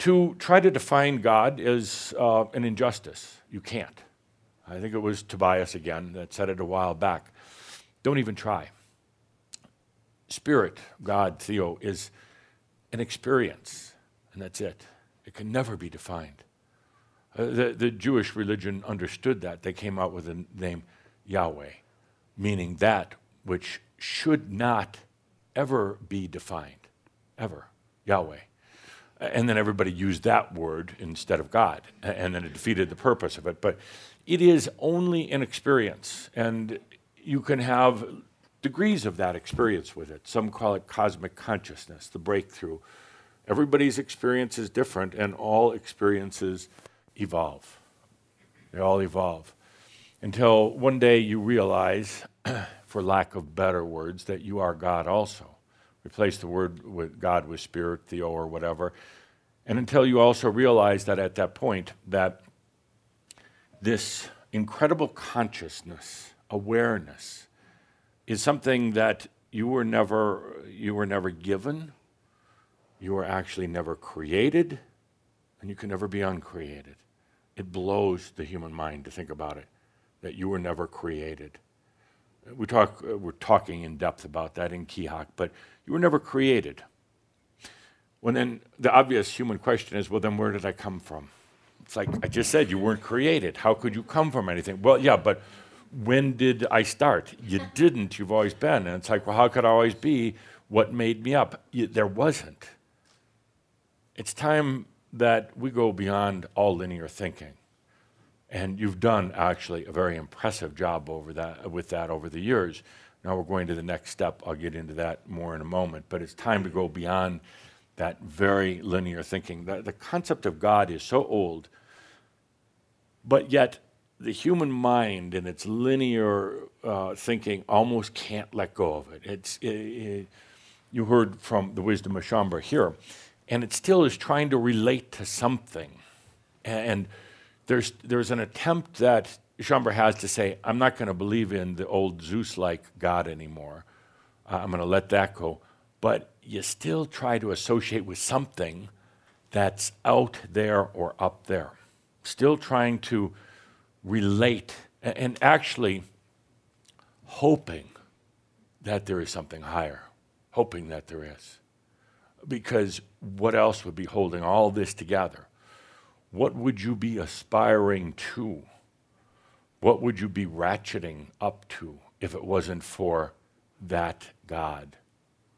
To try to define God is uh, an injustice. You can't. I think it was Tobias again that said it a while back. Don't even try. Spirit, God, Theo, is an experience, and that's it. It can never be defined. Uh, the, the Jewish religion understood that. They came out with the name Yahweh, meaning that which should not ever be defined, ever. Yahweh. And then everybody used that word instead of God, and then it defeated the purpose of it. But it is only an experience, and you can have degrees of that experience with it. Some call it cosmic consciousness, the breakthrough. Everybody's experience is different, and all experiences evolve. They all evolve until one day you realize, <clears throat> for lack of better words, that you are God also. Replace the word with God with spirit, theo, or whatever. And until you also realize that at that point, that this incredible consciousness, awareness, is something that you were never, you were never given, you were actually never created, and you can never be uncreated. It blows the human mind to think about it, that you were never created. We talk, uh, we're talking in depth about that in Keahak, but you were never created. Well, then the obvious human question is, well, then where did I come from? It's like I just said, you weren't created. How could you come from anything? Well, yeah, but when did I start? You <laughs> didn't. You've always been. And it's like, well, how could I always be? What made me up? You, there wasn't. It's time that we go beyond all linear thinking. And you've done actually a very impressive job over that, with that over the years. Now we're going to the next step. I'll get into that more in a moment. But it's time to go beyond that very linear thinking. The, the concept of God is so old, but yet the human mind and its linear uh, thinking almost can't let go of it. It's, it, it, you heard from the wisdom of Shaumbra here, and it still is trying to relate to something. And there's, there's an attempt that Shaumbra has to say, I'm not going to believe in the old Zeus like God anymore. Uh, I'm going to let that go. But you still try to associate with something that's out there or up there. Still trying to relate and actually hoping that there is something higher, hoping that there is. Because what else would be holding all this together? What would you be aspiring to? What would you be ratcheting up to if it wasn't for that God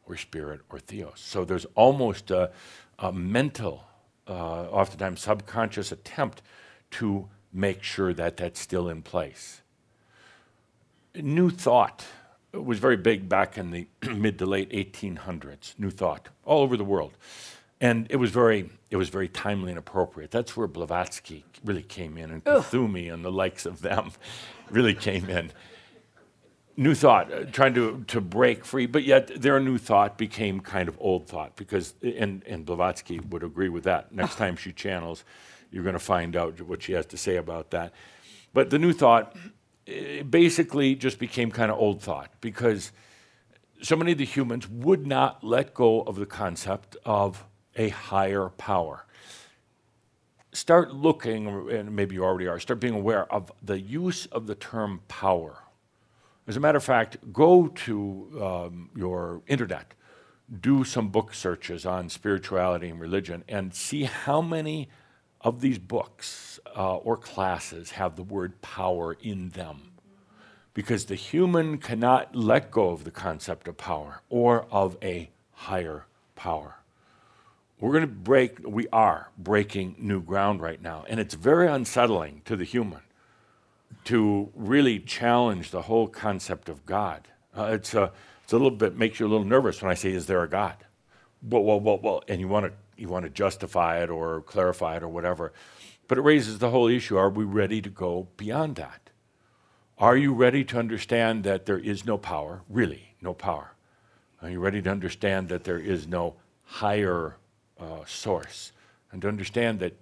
or spirit or theos? So there's almost a, a mental, uh, oftentimes subconscious attempt to make sure that that's still in place. New Thought was very big back in the <clears throat> mid to late 1800s. New Thought all over the world, and it was very it was very timely and appropriate. That's where Blavatsky really came in, and Kuthumi and the likes of them <laughs> really came in. New Thought, uh, trying to, to break free, but yet their New Thought became kind of old thought because, and, and Blavatsky would agree with that. Next time she channels, you're going to find out what she has to say about that. But the New Thought basically just became kind of old thought because so many of the humans would not let go of the concept of a higher power. Start looking, and maybe you already are, start being aware of the use of the term power. As a matter of fact, go to um, your internet, do some book searches on spirituality and religion, and see how many of these books uh, or classes have the word power in them. Because the human cannot let go of the concept of power or of a higher power. We're going to break, we are breaking new ground right now. And it's very unsettling to the human to really challenge the whole concept of God. Uh, it's, a, it's a little bit, makes you a little nervous when I say, Is there a God? Well, well, well, well. And you want to you want to justify it or clarify it or whatever. But it raises the whole issue are we ready to go beyond that? Are you ready to understand that there is no power, really, no power? Are you ready to understand that there is no higher uh, source and to understand that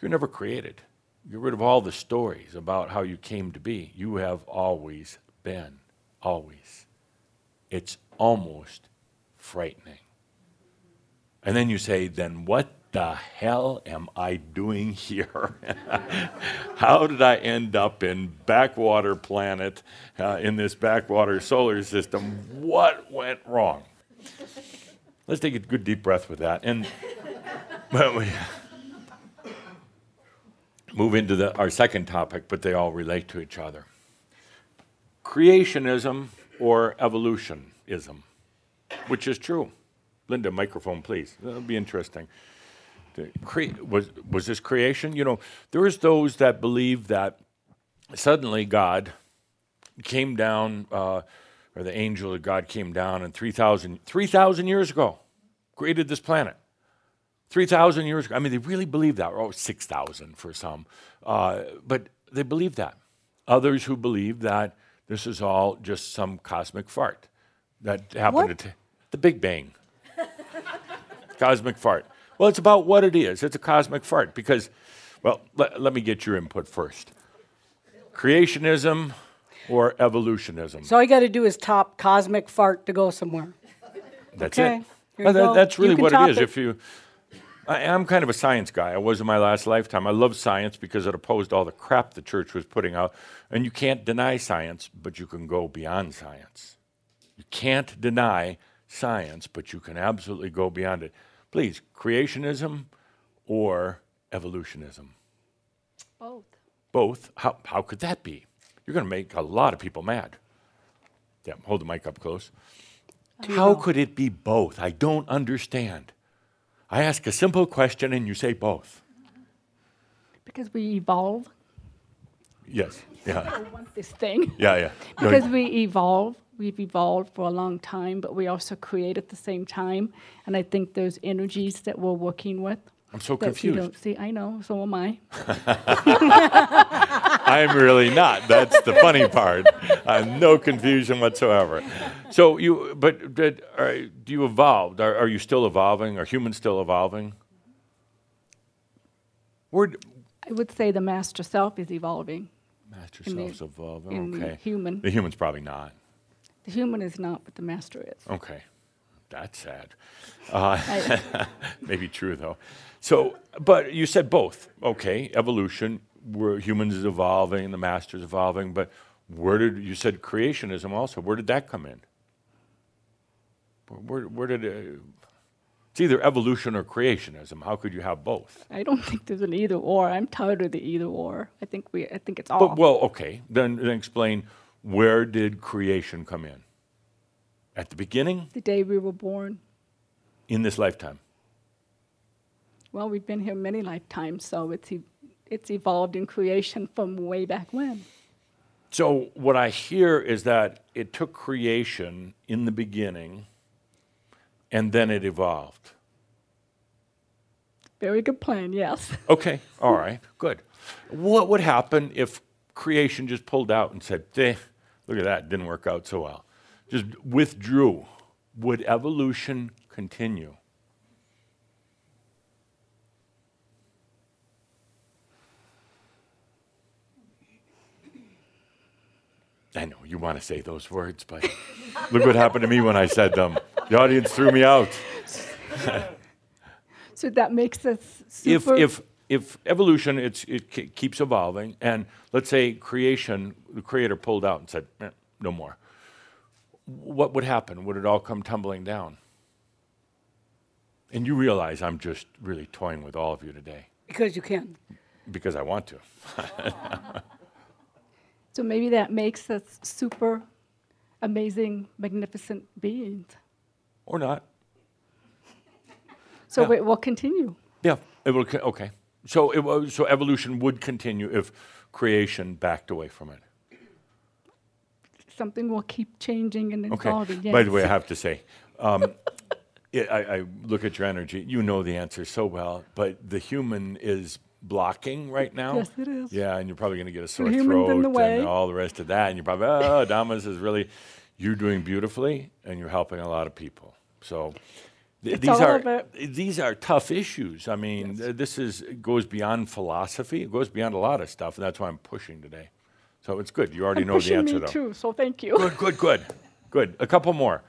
you're never created. Get rid of all the stories about how you came to be. You have always been, always. It's almost frightening. And then you say, then what the hell am I doing <laughs> here? How did I end up in backwater planet, uh, in this backwater solar system? What went wrong? Let's take a good deep breath with that. And <laughs> we move into the, our second topic, but they all relate to each other. Creationism or evolutionism, which is true. Linda, microphone, please. That'll be interesting. Cre- was, was this creation? You know, there's those that believe that suddenly God came down. Uh, or the angel of God came down and 3,000 3, years ago created this planet. 3,000 years ago. I mean, they really believe that. Oh, 6,000 for some. Uh, but they believe that. Others who believe that this is all just some cosmic fart that happened What? to the Big Bang. <laughs> cosmic fart. Well, it's about what it is. It's a cosmic fart because, well, let, let me get your input first. Creationism or evolutionism? So all you got to do is top cosmic fart to go somewhere. That's Okay, it. Well, that- go. that's really what it is. it. If you, I, I'm kind of a science guy. I was in my last lifetime. I love science because it opposed all the crap the church was putting out. And you can't deny science, but you can go beyond science. You can't deny science, but you can absolutely go beyond it. Please, creationism or evolutionism? Both. Both. How, how could that be? You're going to make a lot of people mad. Yeah, hold the mic up close. How could it be both? I don't understand. I ask a simple question and you say both. Because we evolve. Yes. Yeah. I want this thing. <laughs> Yeah, yeah. No, Because we evolve. We've evolved for a long time, but we also create at the same time. And I think those energies that we're working with. I'm so that you confused. don't see. I know. So am I. <laughs> <laughs> I'm really not. That's the funny part. Uh, no confusion whatsoever. So you, but, but are, do you evolve? Are, are you still evolving? Are humans still evolving? Where, d- I would say the master self is evolving. Master in the- self's evolving. in the okay. human. The human's probably not. The human is not, but the master is. Okay. That's sad. Uh, <laughs> maybe true, though. So, but you said both. Okay, evolution, where humans is evolving, the master's evolving, but where did, you said creationism also, where did that come in? Where, where did it, it's either evolution or creationism. How could you have both? I don't <laughs> think there's an either or. I'm tired of the either or. I think we. I think it's all. But, well, okay, then, then explain where did creation come in? At the beginning, the day we were born. in this lifetime? Well, we've been here many lifetimes, so it's it's evolved in creation from way back when. So, what I hear is that it took creation in the beginning and then it evolved. Very good plan, yes. <laughs> Okay, all right, good. What would happen if creation just pulled out and said, eh, look at that, didn't work out so well? Just withdrew. Would evolution continue? I know you want to say those words, but look what happened to me when I said them. The audience threw me out. <laughs> So that makes us if super. if if evolution it's, it ke- keeps evolving and let's say creation the creator pulled out and said "Eh, no more what would happen would it all come tumbling down and you realize i'm just really toying with all of you today Because you can. because i want to <laughs> so maybe that makes us super amazing, magnificent beings. or not So Yeah. it will continue. yeah it will okay so it so evolution would continue if creation backed away from it Something will keep changing and Okay. evolving. By the way, I have to say, um, <laughs> it, I, I look at your energy. You know the answer so well, but the human is blocking right now. Yes, it is. Yeah, and you're probably going to get a sore human's throat in the way. and all the rest of that. And you're probably, oh, Damas is really, you're doing beautifully, and you're helping a lot of people. So. th- these are these are tough issues. I mean, th- this is goes beyond philosophy. It goes beyond a lot of stuff, and that's why I'm pushing today. So it's good. You already I'm know the answer, me though. too, so thank you. Good, good, good, good. A couple more.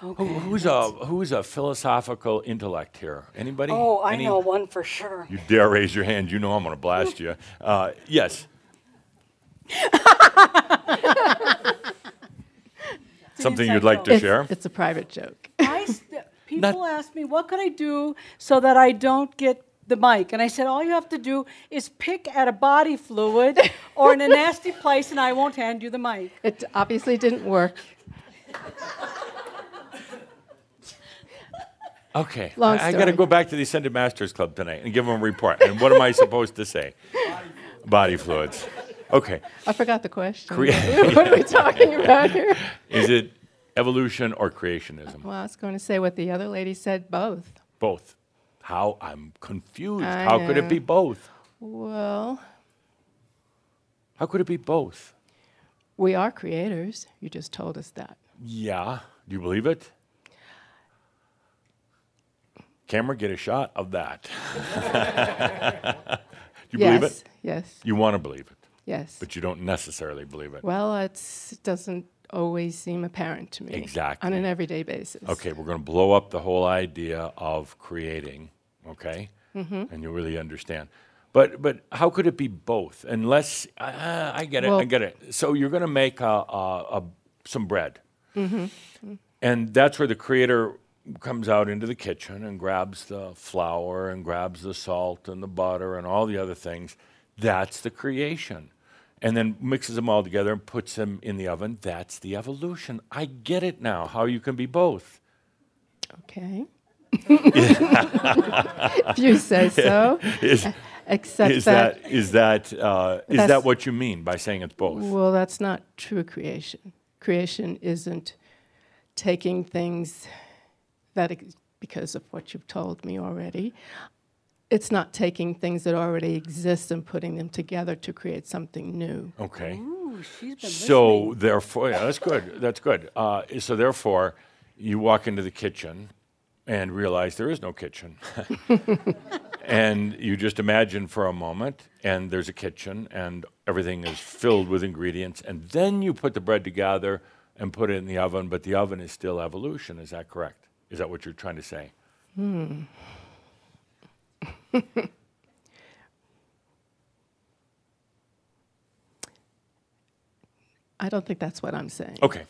Who, who's a who's a philosophical intellect here? Anybody? Oh, I Any- know one for sure. You dare raise your hand? You know I'm going to blast you. <laughs> Uh, yes. <laughs> Something you'd like to It's- share? It's a private joke. I st- <laughs> people ask me, what could I do so that I don't get the mic? And I said, all you have to do is pick at a body fluid or in a nasty place, and I won't hand you the mic. It obviously didn't work. Okay. Long I, got to go back to the Ascended Masters Club tonight and give them a report. And what am I supposed to say? Body fluids. Okay. I forgot the question. Crea- <laughs> what are we talking <laughs> about here? Is it evolution or creationism? Well, I was going to say what the other lady said, both. Both. How? I'm confused. I How could it be both? Well, How could it be both? we are creators. You just told us that. Yeah. Do you believe it? Camera, get a shot of that. <laughs> you believe it? yes. You want to believe it. Yes. But you don't necessarily believe it. Well, it's, it doesn't always seem apparent to me. Exactly. On an everyday basis. Okay, we're going to blow up the whole idea of creating, okay? Mm-hmm. And you'll really understand. But but how could it be both? Unless uh, I get it, I get it. So you're going to make a, a, a some bread, mm-hmm. and that's where the creator comes out into the kitchen and grabs the flour and grabs the salt and the butter and all the other things. That's the creation. And then mixes them all together and puts them in the oven. That's the evolution. I get it now, how you can be both. Okay. <laughs> if you say so. <laughs> Is, Except is that, that is that uh, is that what you mean by saying it's both? Well, that's not true creation. Creation isn't taking things that, ex- because of what you've told me already, it's not taking things that already exist and putting them together to create something new. Okay. Ooh, she's been So therefore, yeah, that's good. That's good. Uh, so therefore, you walk into the kitchen and realize there is no kitchen, <laughs> and you just imagine for a moment, and there's a kitchen, and everything is filled with ingredients, and then you put the bread together and put it in the oven. But the oven is still evolution. Is that correct? Is that what you're trying to say? Hmm. <laughs> I don't think that's what I'm saying. Okay.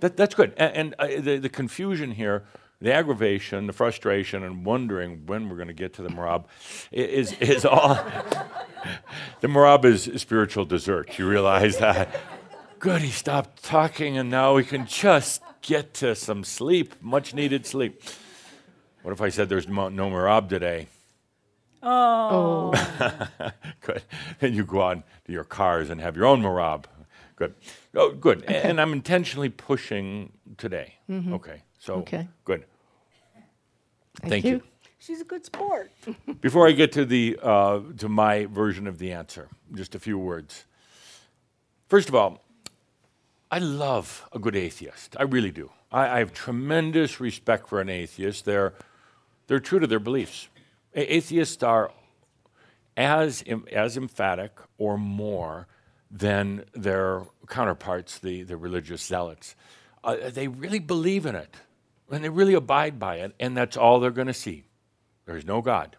That, that's good. A- And, uh, the, the confusion here, the aggravation, the frustration, and wondering when we're going to get to the merabh is, is all. <laughs> the merabh is spiritual dessert. You realize that? Good, he stopped talking, and now we can just get to some sleep, much needed sleep. What if I said there's mo- no merabh today? Oh. <laughs> Good. Then you go on to your cars and have your own merabh. Good. Oh, good. And I'm intentionally pushing today. Mhm. Okay. So Okay. good. Thank Thank you. you. She's a good sport. <laughs> Before I get to the uh, to my version of the answer, just a few words. First of all, I love a good atheist. I really do. I, I have tremendous respect for an atheist. They're they're true to their beliefs. A- atheists are as em- as emphatic or more than their counterparts, the the religious zealots. Uh, they really believe in it, and they really abide by it, and that's all they're going to see. There's no God.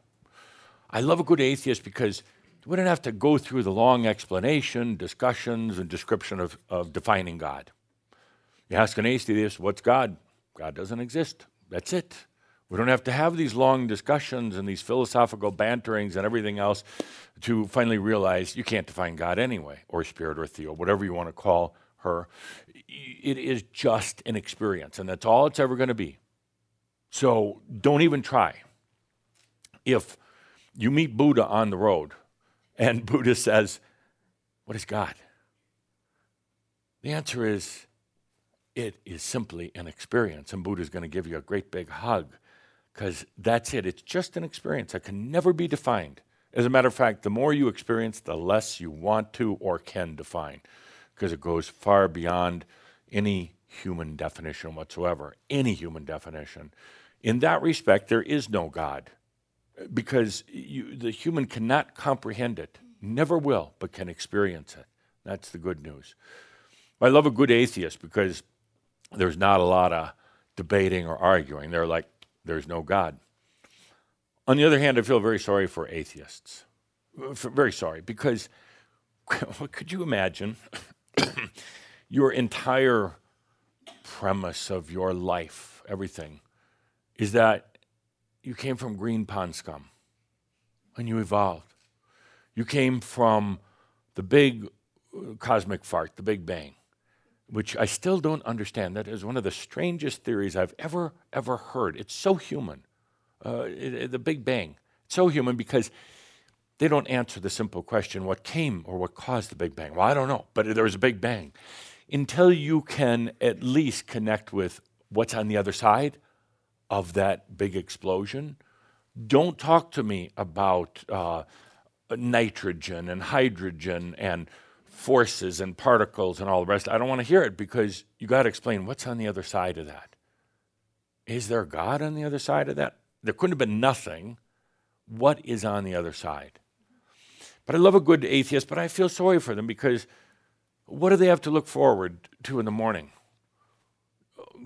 I love a good atheist because we don't have to go through the long explanation, discussions, and description of, of defining God. You ask an atheist, what's God? God doesn't exist. That's it. We don't have to have these long discussions and these philosophical banterings and everything else to finally realize you can't define God anyway, or spirit or theo, whatever you want to call her. It is just an experience, and that's all it's ever going to be. So don't even try if you meet Buddha on the road and Buddha says, What is God? The answer is, It is simply an experience. And Buddha's going to give you a great big hug because that's it. It's just an experience that can never be defined. As a matter of fact, the more you experience, the less you want to or can define because it goes far beyond any human definition whatsoever, any human definition. In that respect, there is no God because you, the human cannot comprehend it, never will, but can experience it. That's the good news. I love a good atheist because there's not a lot of debating or arguing. They're like, there's no God. On the other hand, I feel very sorry for atheists. Very sorry, because <laughs> could you imagine <coughs> your entire premise of your life, everything, is that you came from green pond scum and you evolved. You came from the big uh, cosmic fart, the Big Bang, which I still don't understand. That is one of the strangest theories I've ever, ever heard. It's so human. Uh, it- it- the Big Bang. It's so human because they don't answer the simple question what came or what caused the Big Bang? Well, I don't know, but there was a Big Bang. Until you can at least connect with what's on the other side of that big explosion, don't talk to me about uh, nitrogen and hydrogen and forces and particles and all the rest. I don't want to hear it because you got to explain what's on the other side of that. Is there God on the other side of that? There couldn't have been nothing. What is on the other side? But I love a good atheist, but I feel sorry for them because what do they have to look forward to in the morning?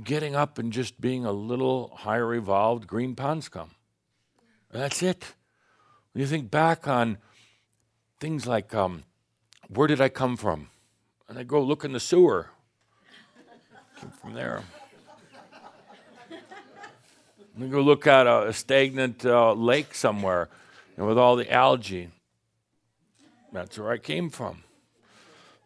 Getting up and just being a little higher evolved green pond scum. That's it. When you think back on things like, um, where did I come from? And I go look in the sewer. Came from there. We go look at a, a stagnant uh, lake somewhere and with all the algae. That's where I came from.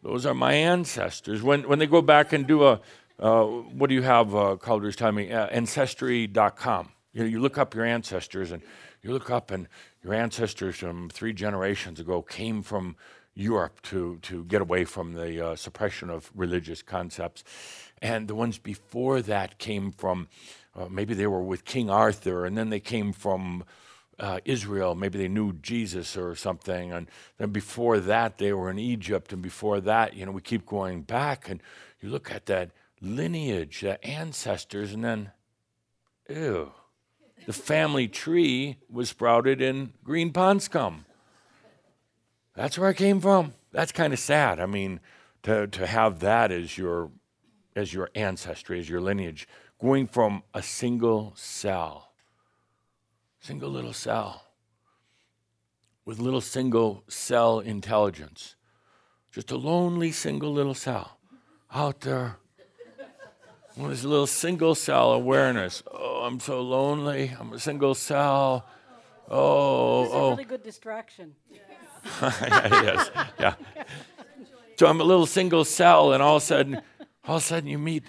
Those are my ancestors. When, when they go back and do a, uh, what do you have, uh, Cauldre's me, uh, ancestry.com. You, know, you look up your ancestors and you look up and your ancestors from three generations ago came from Europe to, to get away from the uh, suppression of religious concepts. And the ones before that came from, uh, maybe they were with King Arthur, and then they came from uh, Israel. Maybe they knew Jesus or something. And then before that, they were in Egypt. And before that, you know, we keep going back. And you look at that lineage, the ancestors, and then, ew, the family tree was sprouted in green pond scum. That's where I came from. That's kind of sad. I mean, to, to have that as your as your ancestry, as your lineage, going from a single cell, single little cell, with little single cell intelligence, just a lonely single little cell out there with this little single cell awareness. Oh, I'm so lonely. I'm a single cell. Oh, oh. It's a oh. really good distraction. <laughs> yeah, yes, yeah. So I'm a little single cell, and all of a sudden, all of a sudden you meet,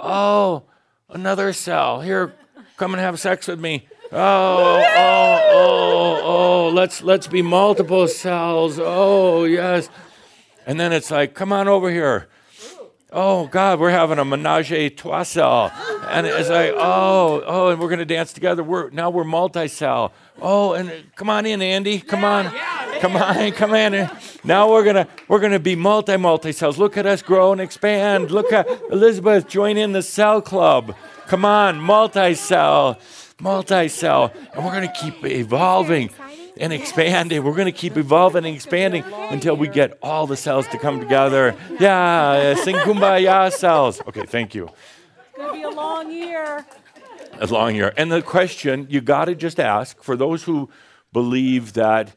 oh, another cell. Here, come and have sex with me. Oh, oh, oh, oh. Let's let's be multiple cells. Oh, yes. And then it's like, come on over here. Oh God, we're having a menage a trois cell. And it's like, oh, oh, and we're going to dance together. We're, now we're multi cell. Oh, and come on in, Andy. Come on. Come on, come in. Now we're gonna we're gonna be multi multi cells. Look at us grow and expand. Look at Elizabeth join in the cell club. Come on, multi cell, multi cell, and we're gonna keep evolving and expanding. We're going to keep evolving and expanding until we get all the cells to come together. Yeah, uh, sing kumbaya cells. Okay, thank you. It's going to be a long year. A long year. And the question you got to just ask for those who believe that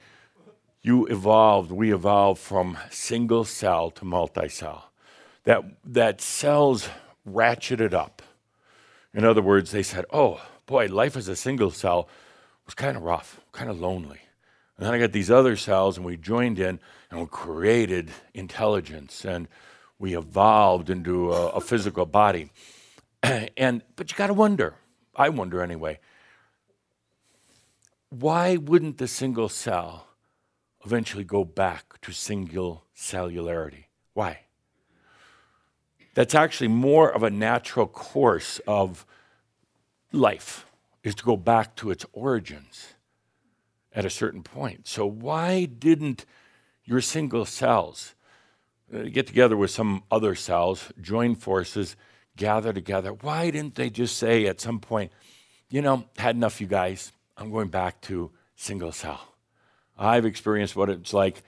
you evolved, we evolved from single cell to multi cell, that, that cells ratcheted up. In other words, they said, oh, boy, life as a single cell was kind of rough, kind of lonely. And then I got these other cells, and we joined in and we created intelligence and we evolved into a, a physical body. <clears throat> and but you got to wonder. I wonder anyway. Why wouldn't the single cell eventually go back to single cellularity? Why? That's actually more of a natural course of life is to go back to its origins at a certain point. So, why didn't your single cells uh, get together with some other cells, join forces, gather together? Why didn't they just say at some point, you know, had enough, you guys, I'm going back to single cell? I've experienced what it's like.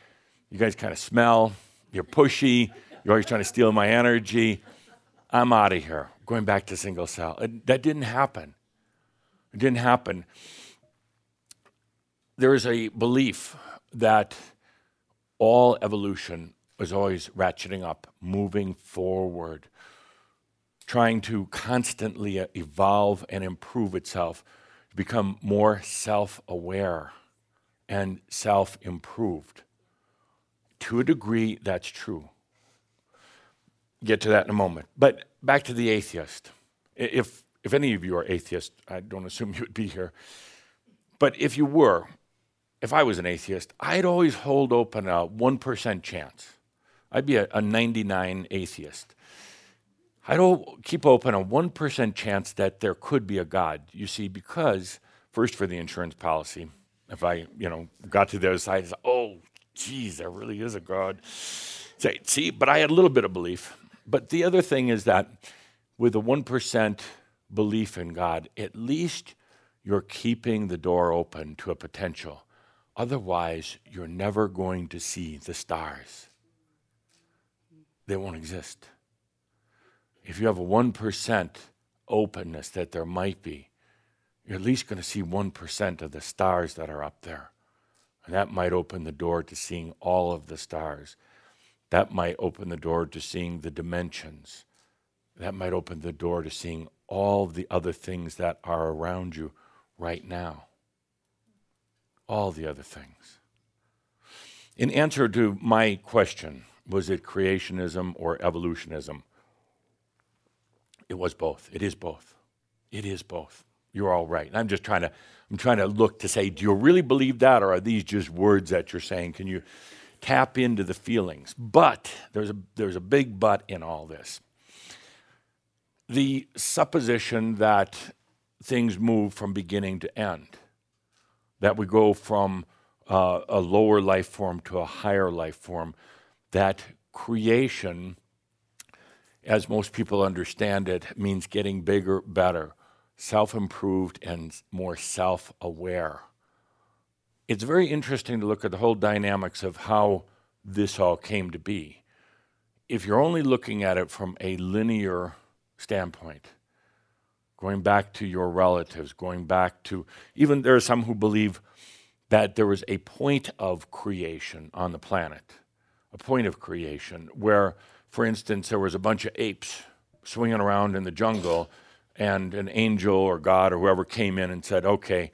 You guys kind of smell, you're pushy, you're always trying to steal my energy. I'm out of here, going back to single cell. that didn't happen. It didn't happen there is a belief that all evolution is always ratcheting up, moving forward, trying to constantly evolve and improve itself, to become more self aware and self improved. To a degree, that's true. Get to that in a moment. But back to the atheist. If, if any of you are atheists, I don't assume <laughs> you would be here, but if you were, if I was an atheist, I'd always hold open a 1% chance. I'd be a, a 99 atheist. I'd keep open a 1% chance that there could be a God. You see, because, first, for the insurance policy, if I, you know, got to the other side, say, oh, geez, there really is a God. Say, see, but I had a little bit of belief. But the other thing is that with a 1% belief in God, at least you're keeping the door open to a potential Otherwise, you're never going to see the stars. They won't exist. If you have a 1% openness that there might be, you're at least going to see 1% of the stars that are up there. And that might open the door to seeing all of the stars. That might open the door to seeing the dimensions. That might open the door to seeing all the other things that are around you right now all the other things. In answer to my question, was it creationism or evolutionism? It was both. It is both. It is both. You're all right. I'm just trying to I'm trying to look to say, do you really believe that or are these just words that you're saying? Can you tap into the feelings? But there's a there's a big but in all this. The supposition that things move from beginning to end that we go from uh, a lower life form to a higher life form, that creation, as most people understand it, means getting bigger, better, self improved, and more self aware. It's very interesting to look at the whole dynamics of how this all came to be. If you're only looking at it from a linear standpoint, going back to your relatives, going back to even there are some who believe that there was a point of creation on the planet, a point of creation where, for instance, there was a bunch of apes swinging around in the jungle, and an angel or God or whoever came in and said, okay,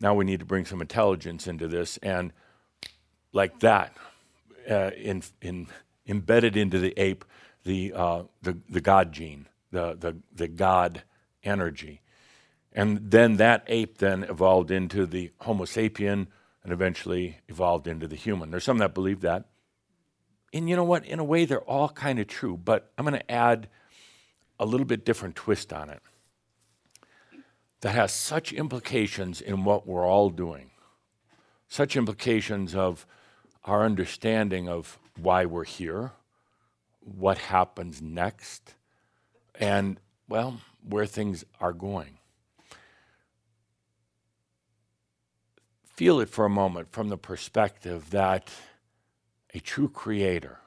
now we need to bring some intelligence into this. And like that, uh, in, in, embedded into the ape, the, uh, the, the God gene, the, the, the God energy. And then that ape then evolved into the Homo sapien and eventually evolved into the human. There's some that believe that. and you know what? In a way, they're all kind of true, but I'm going to add a little bit different twist on it that has such implications in what we're all doing, such implications of our understanding of why we're here, what happens next, and, well, where things are going. Feel it for a moment from the perspective that a true creator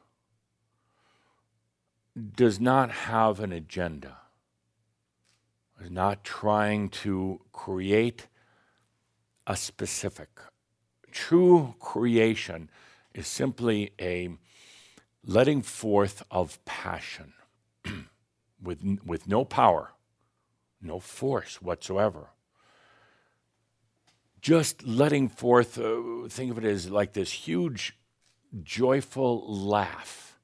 does not have an agenda, is not trying to create a specific. True creation is simply a letting forth of passion <clears throat> with, with no power, no force whatsoever. Just letting forth, uh, think of it as like this huge, joyful laugh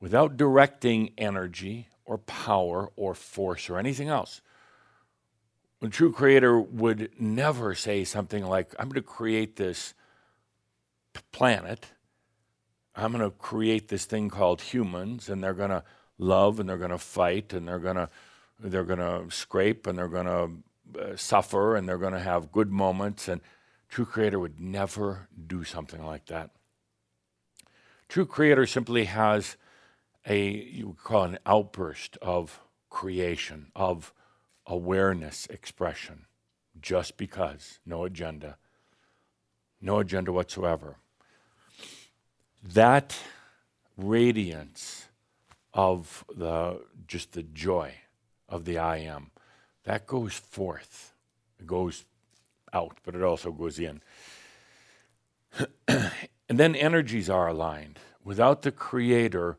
without directing energy or power or force or anything else. A true creator would never say something like, I'm going to create this planet. I'm going to create this thing called humans, and they're going to love, and they're going to fight, and they're going to they're going to scrape, and they're going to uh, suffer, and they're going to have good moments. And true creator would never do something like that. True creator simply has a you would call an outburst of creation, of awareness expression, just because, no agenda, no agenda whatsoever. That radiance of the just the joy of the I am, that goes forth. It goes out, but it also goes in. <clears throat> and then energies are aligned. Without the creator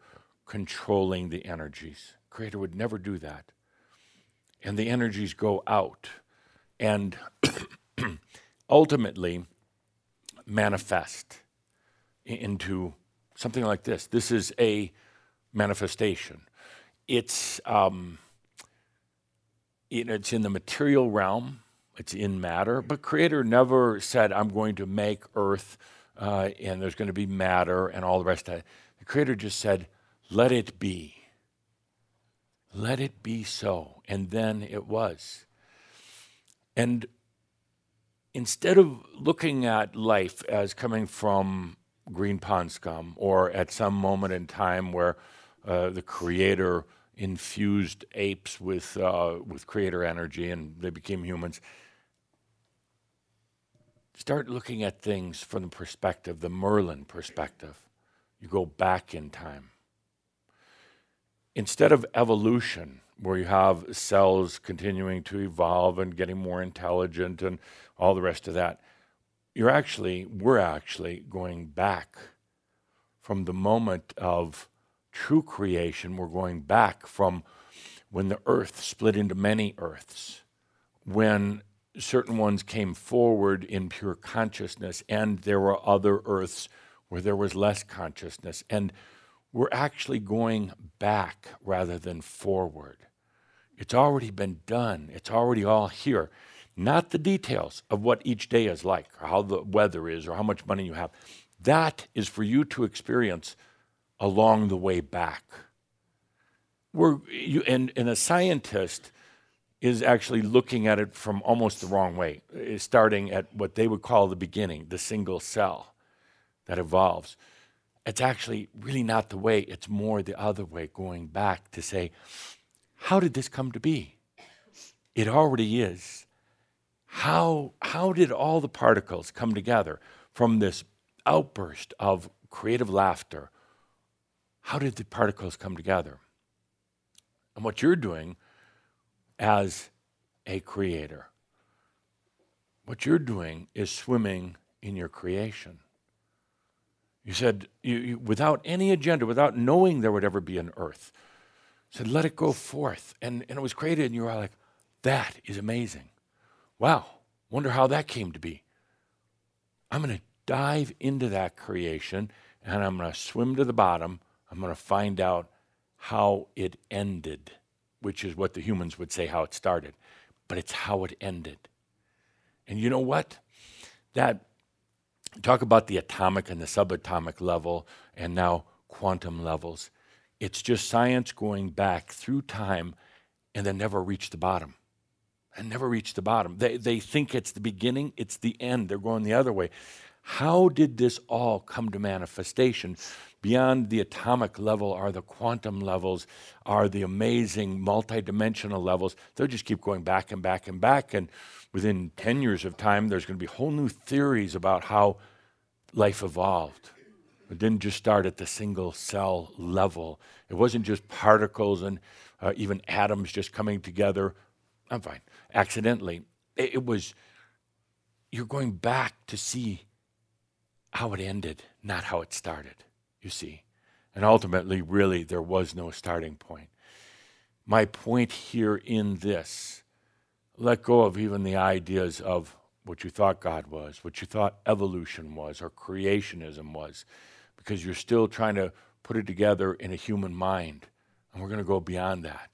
controlling the energies. Creator would never do that. And the energies go out and <clears throat> ultimately manifest into something like this. This is a manifestation. It's um, it's in the material realm. It's in matter, but Creator never said, "I'm going to make Earth, uh, and there's going to be matter and all the rest of it." The Creator just said, let it be. Let it be so. And then it was. And instead of looking at life as coming from green pond scum or at some moment in time where uh, the creator infused apes with, uh, with creator energy and they became humans, start looking at things from the perspective, the Merlin perspective. You go back in time instead of evolution, where you have cells continuing to evolve and getting more intelligent and all the rest of that, you're actually, we're actually going back from the moment of true creation. We're going back from when the earth split into many earths, when certain ones came forward in pure consciousness, and there were other earths where there was less consciousness. And we're actually going back rather than forward. It's already been done, it's already all here. Not the details of what each day is like, or how the weather is, or how much money you have. That is for you to experience along the way back. We're, you, and, and a scientist is actually looking at it from almost the wrong way, eh, starting at what they would call the beginning, the single cell that evolves it's actually really not the way, it's more the other way, going back to say, how did this come to be? It already is. How, how did all the particles come together from this outburst of creative laughter? How did the particles come together? And what you're doing as a creator, what you're doing is swimming in your creation. You said, you, you, without any agenda, without knowing there would ever be an earth, said, let it go forth. And, and it was created, and you were like, that is amazing. Wow, wonder how that came to be. I'm going to dive into that creation, and I'm going to swim to the bottom. I'm going to find out how it ended, which is what the humans would say how it started, but it's how it ended. And you know what? That talk about the atomic and the subatomic level, and now quantum levels. It's just science going back through time and then never reach the bottom. And never reach the bottom. They, they think it's the beginning, it's the end. They're going the other way. How did this all come to manifestation? Beyond the atomic level are the quantum levels, are the amazing multidimensional levels. They'll just keep going back and back and back. And within 10 years of time, there's going to be whole new theories about how life evolved. It didn't just start at the single cell level. It wasn't just particles and uh, even atoms just coming together. I'm fine. Accidentally. It, it was, you're going back to see how it ended, not how it started, you see. And ultimately, really, there was no starting point. My point here in this let go of even the ideas of what you thought God was, what you thought evolution was, or creationism was, because you're still trying to put it together in a human mind. And we're going to go beyond that.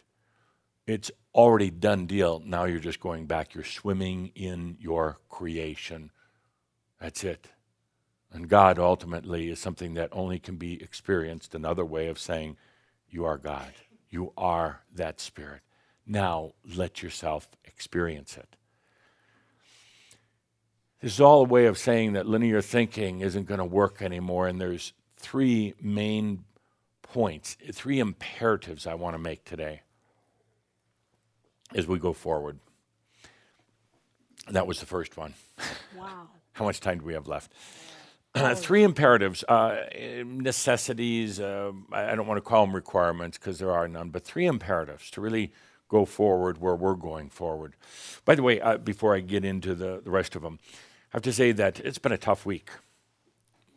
It's already done deal. Now you're just going back. You're swimming in your creation. That's it. And God ultimately is something that only can be experienced. Another way of saying, You are God. You are that Spirit. Now let yourself experience it. This is all a way of saying that linear thinking isn't going to work anymore, and there's three main points, three imperatives I want to make today as we go forward. That was the first one. Wow. <laughs> How much time do we have left? Uh, three imperatives, uh, necessities. Uh, I don't want to call them requirements because there are none, but three imperatives to really go forward where we're going forward. By the way, uh, before I get into the, the rest of them, I have to say that it's been a tough week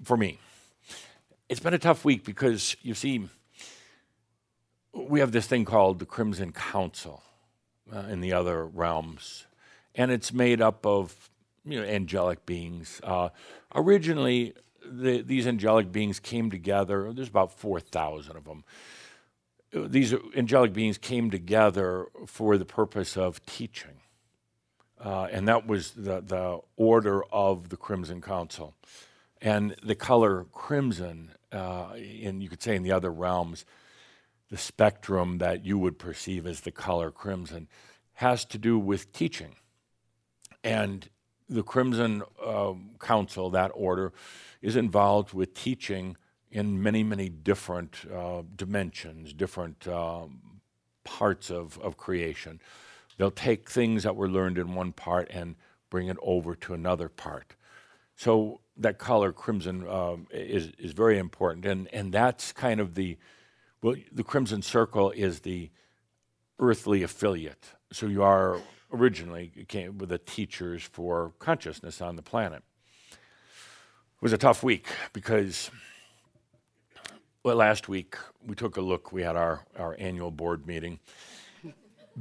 for me. It's been a tough week because, you see, we have this thing called the Crimson Council uh, in the other realms, and it's made up of you know, angelic beings. Uh, originally, the, these angelic beings came together. There's about 4,000 of them these angelic beings came together for the purpose of teaching. Uh, and that was the, the order of the Crimson Council. And the color crimson, uh, in, you could say in the other realms, the spectrum that you would perceive as the color crimson, has to do with teaching. And the Crimson uh, Council, that order, is involved with teaching in many, many different uh, dimensions, different um, parts of, of creation. They'll take things that were learned in one part and bring it over to another part. So that color crimson um, is, is very important. And, and that's kind of the, well, the crimson circle is the earthly affiliate. So you are originally came with the teachers for consciousness on the planet. It was a tough week because well, last week we took a look. We had our, our annual board meeting,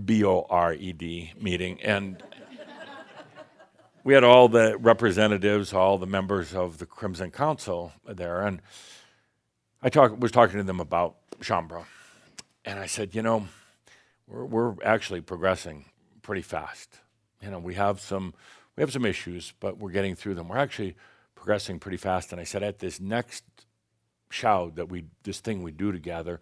B O R E D meeting, and we had all the representatives, all the members of the Crimson Council there, and I talk, was talking to them about Shaumbra, and I said, you know, we're, we're actually progressing pretty fast. You know, we have some we have some issues, but we're getting through them. We're actually progressing pretty fast. And I said, at this next Shoud that we this thing we do together,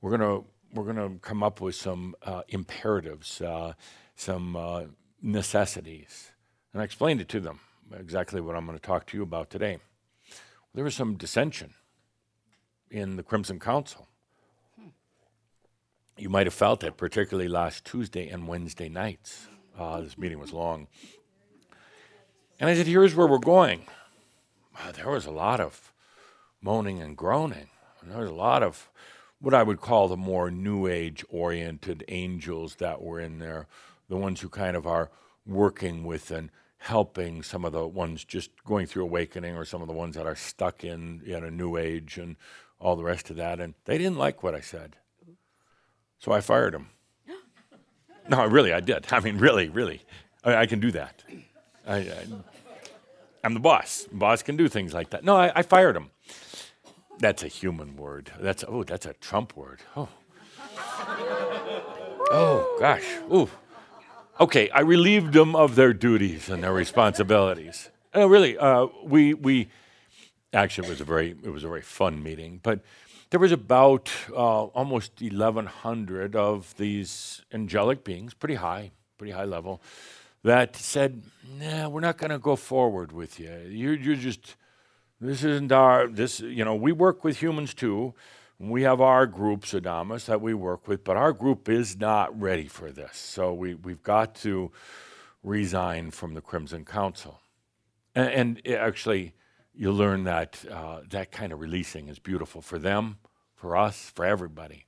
we're gonna we're gonna come up with some uh, imperatives, uh, some uh, necessities, and I explained it to them exactly what I'm going to talk to you about today. There was some dissension in the Crimson Council. You might have felt it, particularly last Tuesday and Wednesday nights. Uh, this meeting was long. And I said, here's where we're going. there was a lot of moaning and groaning. And there was a lot of what I would call the more New Age oriented angels that were in there, the ones who kind of are working with and helping some of the ones just going through awakening or some of the ones that are stuck in, in a New Age and all the rest of that. And they didn't like what I said. So I fired him. no, really, I did. I mean, really, really. I, I can do that. I, am the boss. boss can do things like that. No, I, I fired him. That's a human word. That's oh, that's a Trump word. Oh. Oh gosh. Ooh. Okay, I relieved them of their duties and their responsibilities. No, really, uh, we we actually it was a very it was a very fun meeting. But there was about uh, almost 1,100 of these angelic beings, pretty high, pretty high level, that said, "Nah, we're not going to go forward with you. You're, you're just this isn't our this. You know, we work with humans too." We have our groups, Adamus, that we work with, but our group is not ready for this. So we, we've got to resign from the Crimson Council. And, and actually, you learn that uh, that kind of releasing is beautiful for them, for us, for everybody.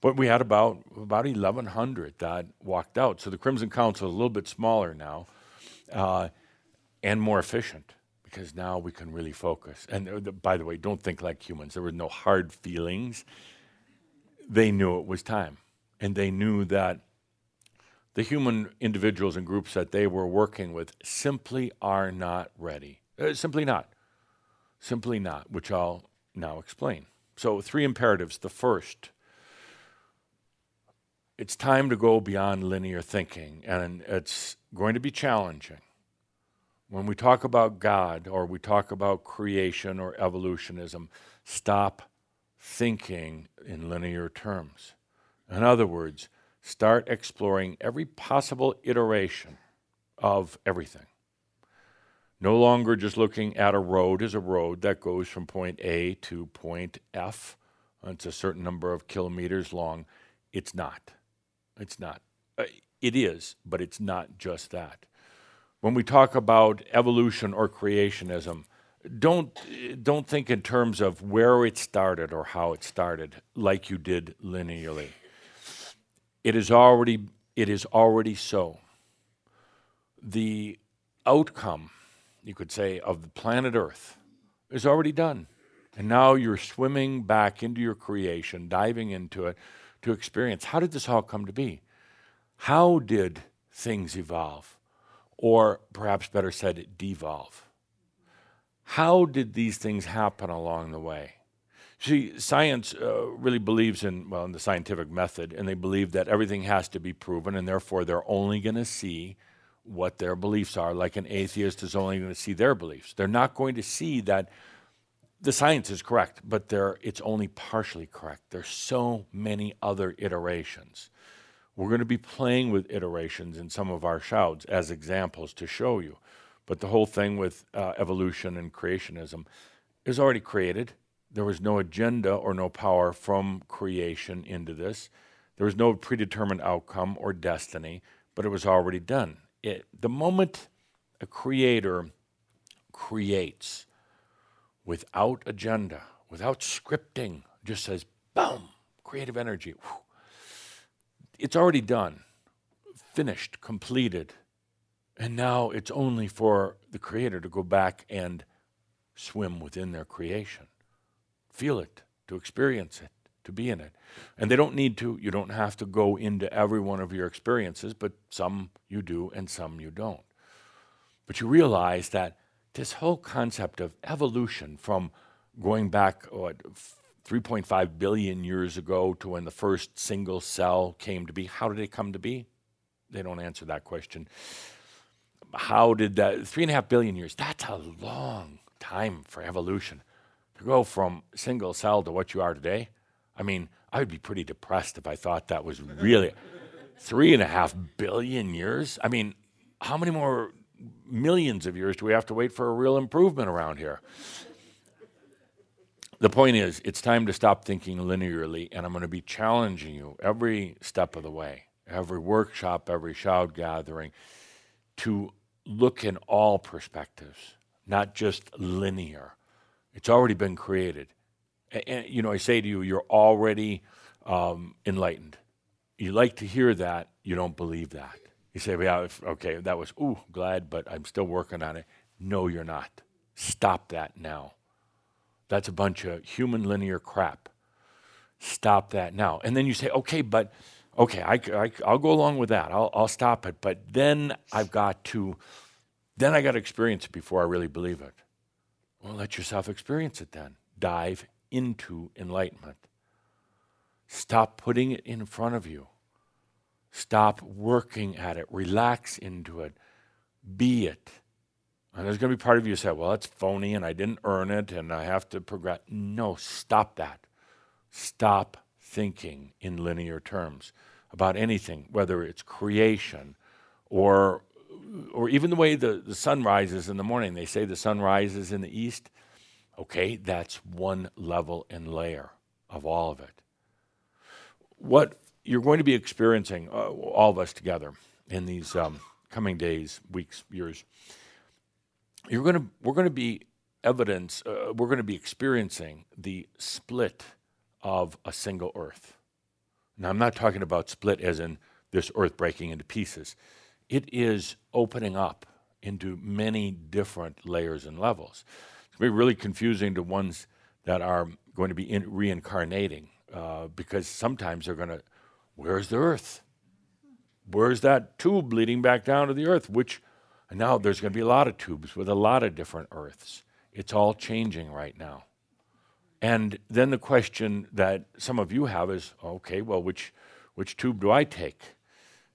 But we had about about 1,100 that walked out. So the Crimson Council is a little bit smaller now, uh, and more efficient because now we can really focus. And by the way, don't think like humans. There were no hard feelings. They knew it was time, and they knew that the human individuals and groups that they were working with simply are not ready. Uh, simply not. Simply not, which I'll now explain. So, three imperatives. The first, it's time to go beyond linear thinking, and it's going to be challenging. When we talk about God or we talk about creation or evolutionism, stop thinking in linear terms. In other words, start exploring every possible iteration of everything. No longer just looking at a road as a road that goes from point A to point F. It's a certain number of kilometers long. It's not. It's not. Uh, it is, but it's not just that. When we talk about evolution or creationism, don't don't think in terms of where it started or how it started like you did linearly. It is already it is already so. The outcome, you could say, of the planet Earth is already done. And now you're swimming back into your creation, diving into it to experience how did this all come to be? How did things evolve? Or perhaps better said, devolve. How did these things happen along the way? See, science uh, really believes in, well, in the scientific method, and they believe that everything has to be proven, and therefore they're only going to see what their beliefs are. Like an atheist is only going to see their beliefs. They're not going to see that the science is correct, but it's only partially correct. There's so many other iterations. We're going to be playing with iterations in some of our shouds as examples to show you. But the whole thing with uh, evolution and creationism is already created. There was no agenda or no power from creation into this. There was no predetermined outcome or destiny, but it was already done. It, the moment a creator creates without agenda, without scripting, just says, boom, creative energy. Whew, it's already done, finished, completed. And now it's only for the creator to go back and swim within their creation, feel it, to experience it, to be in it. And they don't need to. You don't have to go into every one of your experiences, but some you do and some you don't. But you realize that this whole concept of evolution from going back what, 3.5 billion years ago to when the first single cell came to be. How did it come to be? They don't answer that question. How did that, three and a half billion years, that's a long time for evolution. To go from single cell to what you are today, I mean, I would be pretty depressed if I thought that was really three and a half billion years. I mean, how many more millions of years do we have to wait for a real improvement around here? the point is, it's time to stop thinking linearly, and I'm going to be challenging you every step of the way, every workshop, every Shoud gathering, to look in all perspectives, not just linear. It's already been created. And, you know, I say to you, you're already um, enlightened. You like to hear that, you don't believe that. You say, yeah, okay, that was, ooh, glad, but I'm still working on it. No, you're not. Stop that now. That's a bunch of human linear crap. Stop that now. And then you say, okay, but okay, I, I, I'll go along with that. I'll, I'll stop it. But then I've got to, then I got to experience it before I really believe it. Well, let yourself experience it then. Dive into enlightenment. Stop putting it in front of you. Stop working at it. Relax into it. Be it. And there's going to be part of you say, well, that's phony and I didn't earn it and I have to progress. No, stop that. Stop thinking in linear terms about anything, whether it's creation or or even the way the, the sun rises in the morning. They say the sun rises in the east. Okay, that's one level and layer of all of it. What you're going to be experiencing, uh, all of us together, in these um, coming days, weeks, years, you're going to, we're going to be evidence, uh, we're going to be experiencing the split of a single earth. Now, I'm not talking about split as in this earth breaking into pieces. It is opening up into many different layers and levels. Be really confusing to ones that are going to be in, reincarnating uh, because sometimes they're going to, where's the earth? Where's that tube leading back down to the earth? Which, now there's going to be a lot of tubes with a lot of different earths. It's all changing right now. And then the question that some of you have is okay, well, which, which tube do I take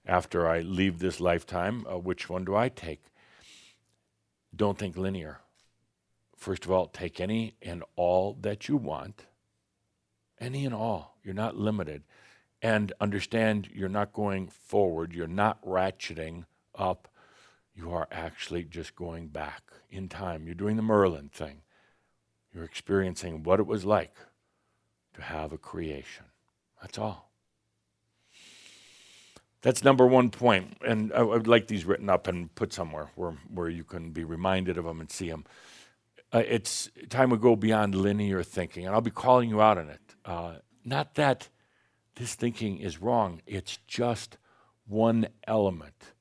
after I leave this lifetime? Uh, which one do I take? Don't think linear. First of all, take any and all that you want, any and all. You're not limited. And understand you're not going forward, you're not ratcheting up, you are actually just going back in time. You're doing the Merlin thing. You're experiencing what it was like to have a creation. That's all. That's number one point. And I would like these written up and put somewhere where, where you can be reminded of them and see them. Uh, it's time to go beyond linear thinking, and I'll be calling you out on it. Uh, not that this thinking is wrong, it's just one element.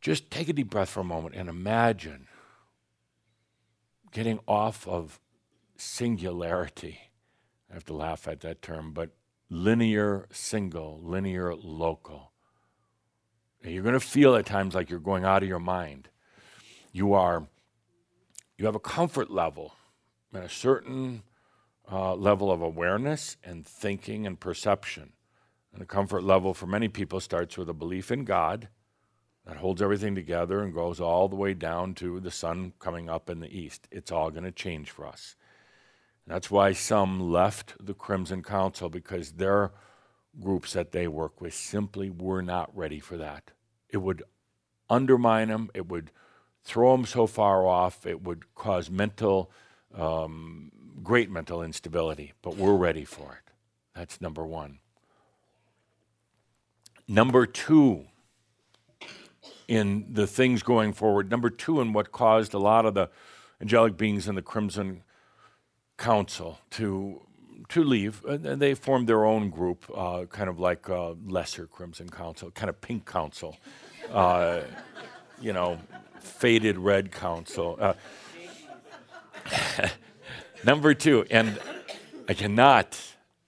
Just take a deep breath for a moment and imagine getting off of singularity. I have to laugh at that term, but linear single, linear local. And you're going to feel at times like you're going out of your mind. You are, you have a comfort level and a certain uh, level of awareness and thinking and perception. And the comfort level for many people starts with a belief in God that holds everything together and goes all the way down to the sun coming up in the east. It's all going to change for us. And that's why some left the Crimson Council because their groups that they work with simply were not ready for that. It would undermine them, it would throw them so far off, it would cause mental, um, great mental instability, but we're ready for it. That's number one. Number two, in the things going forward. Number two, in what caused a lot of the angelic beings in the Crimson Council to to leave. And they formed their own group, uh, kind of like uh, lesser Crimson Council, kind of Pink Council, uh, you know, faded red council. Uh, <laughs> number two, and I cannot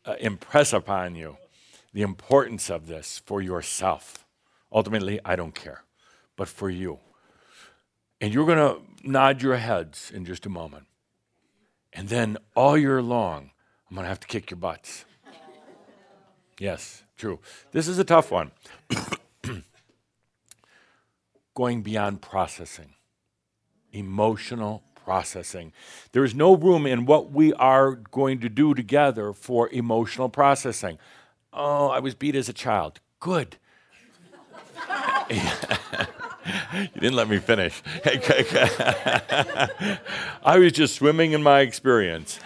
uh, impress upon you the importance of this for yourself. Ultimately, I don't care but for you. And you're going to nod your heads in just a moment. And then all year long, I'm going to have to kick your butts. Yes, true. This is a tough one. <coughs> Going beyond processing, emotional processing. There is no room in what we are going to do together for emotional processing. Oh, I was beat as a child. Good. <laughs> you didn't let me finish. <laughs> I was just swimming in my experience.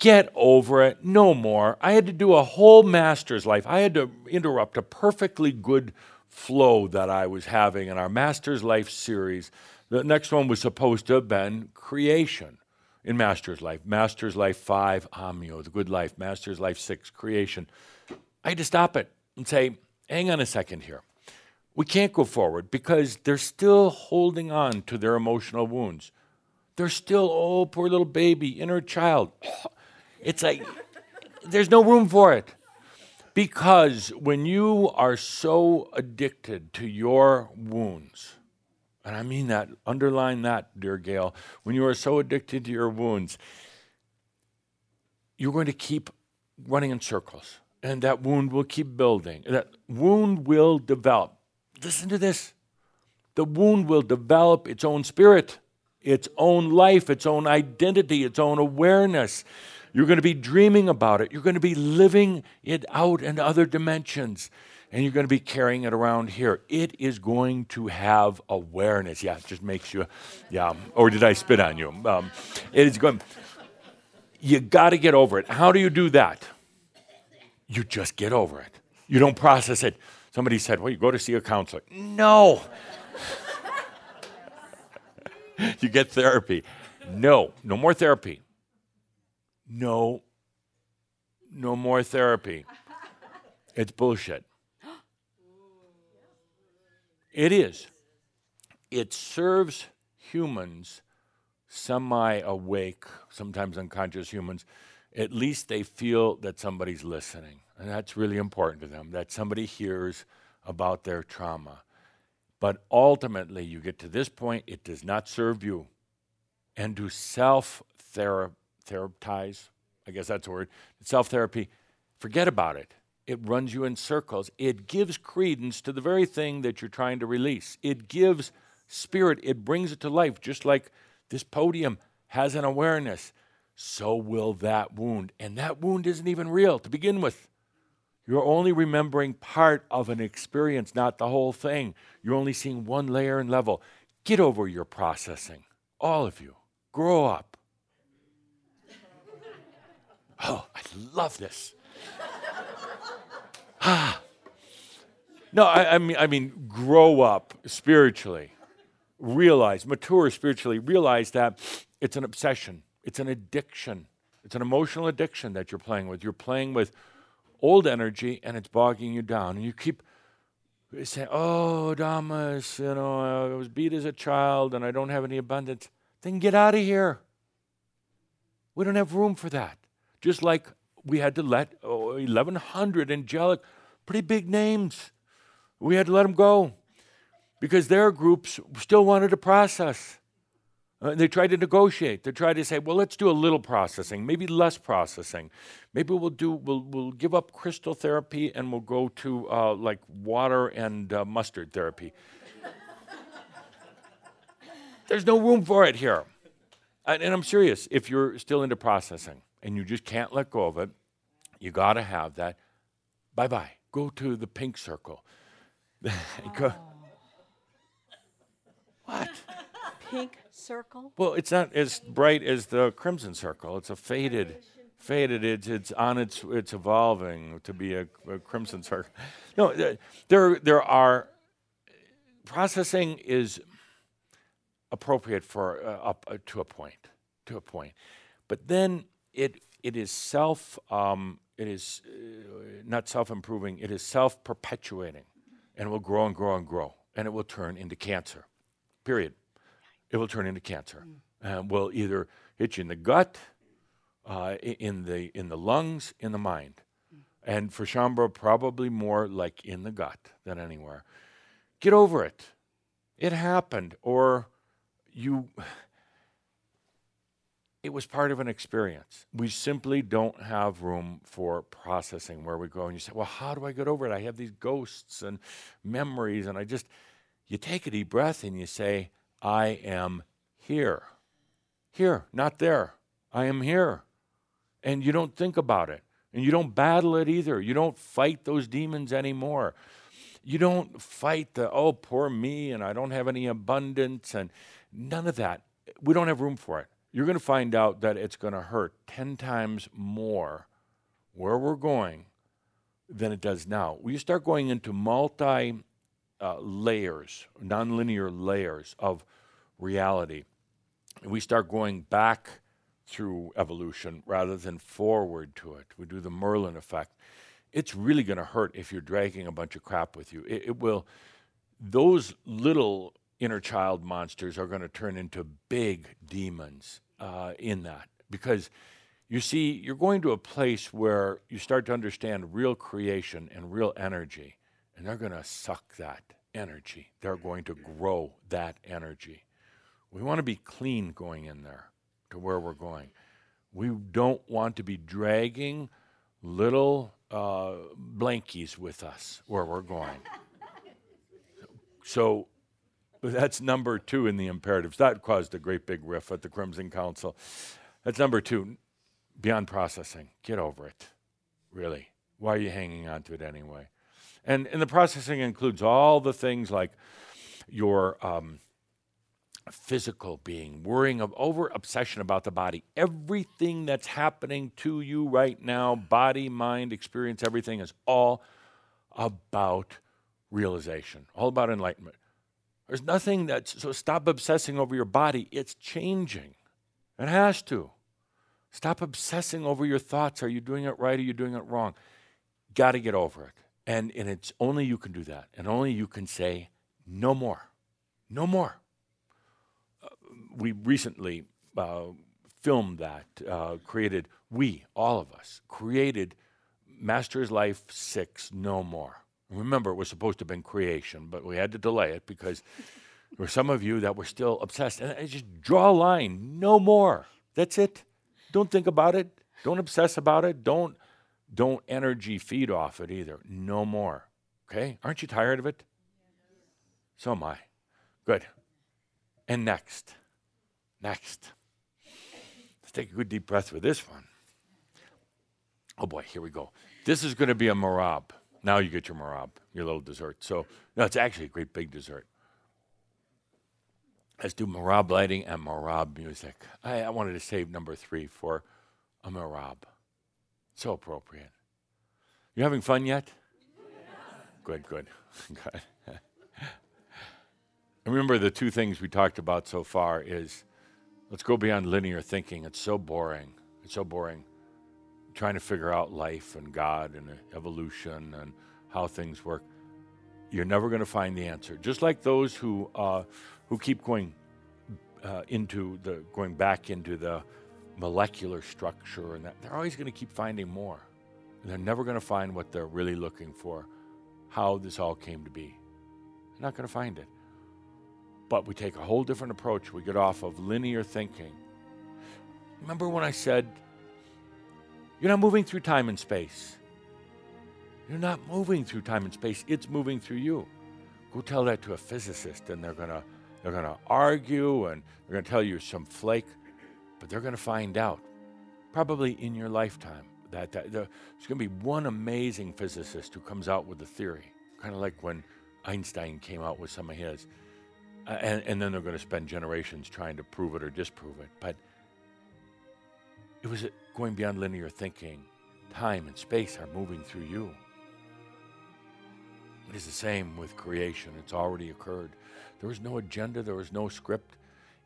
Get over it. No more. I had to do a whole master's life. I had to interrupt a perfectly good flow that I was having in our master's life series. The next one was supposed to have been creation in master's life. Master's life 5, Ahmyo, the good life. Master's life 6, creation. I had to stop it and say, hang on a second here we can't go forward because they're still holding on to their emotional wounds. They're still, oh, poor little baby, inner child. <sighs> It's like there's no room for it. Because when you are so addicted to your wounds, and I mean that, underline that, dear Gail, when you are so addicted to your wounds, you're going to keep running in circles. And that wound will keep building. That wound will develop listen to this. The wound will develop its own spirit, its own life, its own identity, its own awareness. You're going to be dreaming about it. You're going to be living it out in other dimensions. And you're going to be carrying it around here. It is going to have awareness. Yeah, it just makes you, yeah. Or did I spit on you? Um, it is going, you got to get over it. How do you do that? You just get over it. You don't process it. Somebody said, well, you go to see a counselor. No. <laughs> you get therapy. No, no more therapy. No, no more therapy. It's bullshit. It is. It serves humans, semi awake, sometimes unconscious humans. At least they feel that somebody's listening. And that's really important to them, that somebody hears about their trauma. But ultimately, you get to this point, it does not serve you. And to self therapize, I guess that's the word, self therapy, forget about it. It runs you in circles. It gives credence to the very thing that you're trying to release. It gives spirit, it brings it to life, just like this podium has an awareness. So will that wound. And that wound isn't even real to begin with. You're only remembering part of an experience, not the whole thing. You're only seeing one layer and level. Get over your processing, all of you. Grow up. Oh, I love this. <sighs> ah. No, I, I, mean, I mean, grow up spiritually. Realize, mature spiritually. Realize that it's an obsession. It's an addiction. It's an emotional addiction that you're playing with. You're playing with old energy and it's bogging you down. And you keep saying, Oh, Adamus, you know, I was beat as a child and I don't have any abundance. Then get out of here. We don't have room for that. Just like we had to let oh, 1,100 angelic, pretty big names, we had to let them go because their groups still wanted to process. Uh, they tried to negotiate. They tried to say, well, let's do a little processing, maybe less processing. Maybe we'll do we'll we'll give up crystal therapy and we'll go to uh, like water and uh, mustard therapy. <laughs> There's no room for it here. And, and I'm serious. If you're still into processing and you just can't let go of it, you got to have that. Bye bye. Go to the pink circle. <laughs> go. What? Pink circle? Well, it's not as bright as the crimson circle. It's a faded, faded. It's it's on its it's evolving to be a, a crimson circle. No, there there are processing is appropriate for uh, up uh, to a point, to a point, but then it it is self um, it is uh, not self improving. It is self perpetuating, and it will grow and grow and grow, and it will turn into cancer. Period it will turn into cancer. Mm. Uh, will either hit you in the gut, uh, in the in the lungs, in the mind, mm. and for Shaumbra, probably more like in the gut than anywhere. Get over it. It happened, or you. It was part of an experience. We simply don't have room for processing where we go and you say, Well, how do I get over it? I have these ghosts and memories, and I just, you take a deep breath and you say, I am here. Here, not there. I am here. And you don't think about it. And you don't battle it either. You don't fight those demons anymore. You don't fight the, oh, poor me, and I don't have any abundance, and none of that. We don't have room for it. You're going to find out that it's going to hurt 10 times more where we're going than it does now. We start going into multi uh, layers, nonlinear layers of reality. We start going back through evolution rather than forward to it. We do the Merlin effect. It's really going to hurt if you're dragging a bunch of crap with you. It, it will, those little inner child monsters are going to turn into big demons uh, in that because you see, you're going to a place where you start to understand real creation and real energy, and they're going to suck that energy. They're going to grow that energy. We want to be clean going in there to where we're going. We don't want to be dragging little uh, blankies with us where we're going. <laughs> so that's number two in the imperatives. That caused a great big riff at the Crimson Council. That's number two. beyond processing. Get over it. Really. Why are you hanging on to it anyway? And, and the processing includes all the things like your um, physical being, worrying of over obsession about the body. Everything that's happening to you right now, body, mind, experience, everything is all about realization, all about enlightenment. There's nothing that's so stop obsessing over your body. It's changing. It has to. Stop obsessing over your thoughts. Are you doing it right? Are you doing it wrong? Got to get over it. And, and it's only you can do that. And only you can say, no more. No more. Uh, we recently uh, filmed that, uh, created, we, all of us, created Master's Life 6 No More. Remember, it was supposed to have been creation, but we had to delay it because there were some of you that were still obsessed. And I just draw a line, no more. That's it. Don't think about it. Don't obsess about it. Don't don't energy feed off it either. No more. Okay? Aren't you tired of it? So am I. Good. And next. Next. Let's take a good deep breath with this one. Oh boy, here we go. This is going to be a merabh. Now you get your merabh, your little dessert. So, no, it's actually a great big dessert. Let's do merabh lighting and merabh music. I, I wanted to save number three for a merabh. So appropriate. You having fun yet? Good, good, <laughs> good. <laughs> Remember the two things we talked about so far is let's go beyond linear thinking. It's so boring. It's so boring trying to figure out life and God and evolution and how things work. You're never going to find the answer. Just like those who uh, who keep going uh, into the going back into the molecular structure and that they're always going to keep finding more. And they're never going to find what they're really looking for, how this all came to be. They're not going to find it. But we take a whole different approach. We get off of linear thinking. Remember when I said, you're not moving through time and space. You're not moving through time and space, it's moving through you. Go tell that to a physicist, and they're going to they're going to argue and they're going to tell you some flake, but they're going to find out, probably in your lifetime, that, that there's going to be one amazing physicist who comes out with a theory, kind of like when Einstein came out with some of his. Uh, and, and then they're going to spend generations trying to prove it or disprove it. But it was going beyond linear thinking. Time and space are moving through you. It is the same with creation. It's already occurred. There was no agenda, there was no script.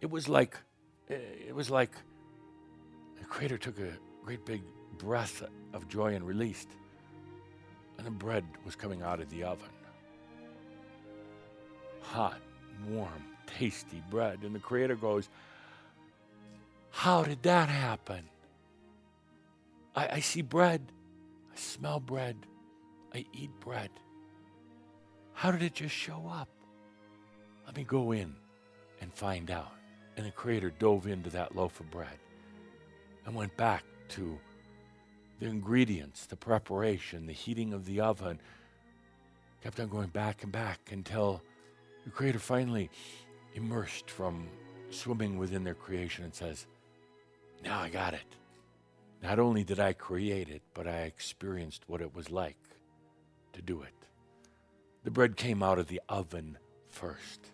It was like it was like the creator took a great big breath of joy and released. And the bread was coming out of the oven. Hot, warm, tasty bread. And the creator goes, How did that happen? I, I see bread. I smell bread. I eat bread. How did it just show up? Let me go in and find out. And the Creator dove into that loaf of bread and went back to the ingredients, the preparation, the heating of the oven. Kept on going back and back until the Creator finally immersed from swimming within their creation and says, Now I got it. Not only did I create it, but I experienced what it was like to do it. The bread came out of the oven first.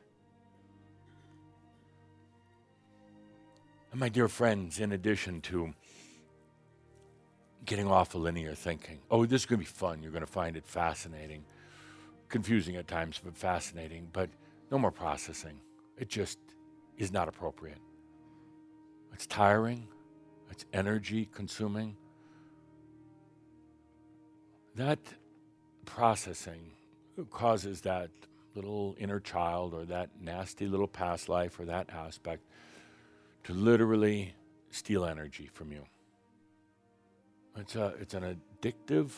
And my dear friends, in addition to getting off of linear thinking, oh, this is going to be fun. You're going to find it fascinating, confusing at times, but fascinating. But no more processing. It just is not appropriate. It's tiring. It's energy consuming. That processing causes that little inner child or that nasty little past life or that aspect to literally steal energy from you. It's, a, it's an addictive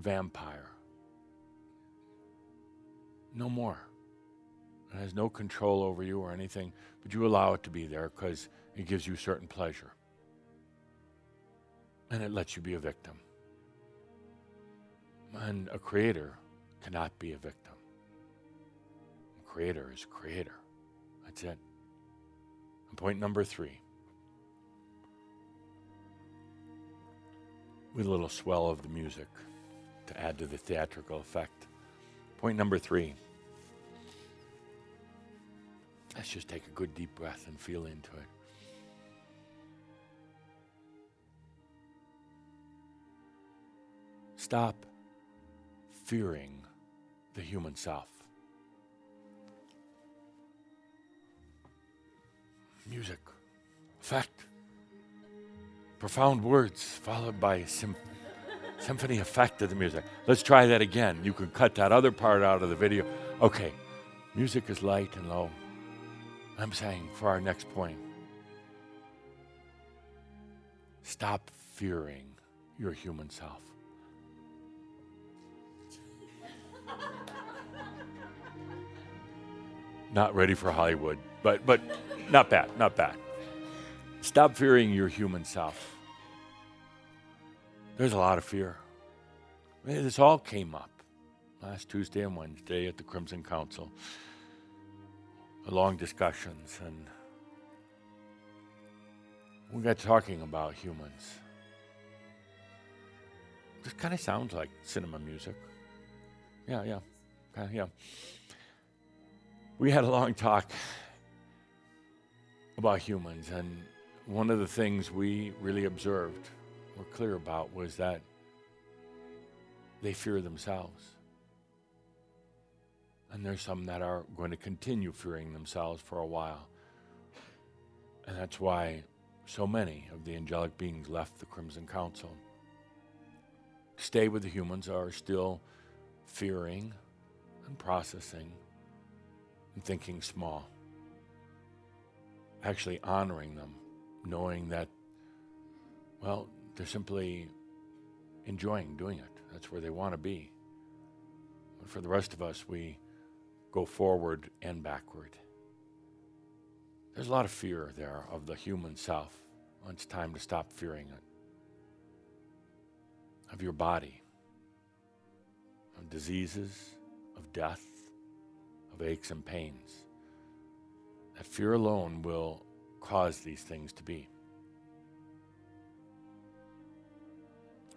vampire. No more. It has no control over you or anything, but you allow it to be there because it gives you certain pleasure. And it lets you be a victim. And a creator cannot be a victim. A creator is a creator. That's it. And point number three with a little swell of the music to add to the theatrical effect. Point number three. Let's just take a good deep breath and feel into it. Stop fearing the human self. Music, effect, profound words followed by sym- symphony effect of the music. Let's try that again. You can cut that other part out of the video. Okay, music is light and low. I'm saying for our next point, stop fearing your human self. Not ready for Hollywood, but but not bad, not bad. Stop fearing your human self. There's a lot of fear. I mean, this all came up last Tuesday and Wednesday at the Crimson Council. Long discussions, and we got talking about humans. This kind of sounds like cinema music. Yeah, yeah, yeah. We had a long talk about humans, and one of the things we really observed, were clear about, was that they fear themselves. And there's some that are going to continue fearing themselves for a while. And that's why so many of the angelic beings left the Crimson Council. Stay with the humans are still fearing and processing and thinking small. Actually honoring them, knowing that, well, they're simply enjoying doing it. That's where they want to be. But for the rest of us, we go forward and backward. There's a lot of fear there of the human self. It's time to stop fearing it. Of your body, of diseases, of death, of aches and pains. That fear alone will cause these things to be.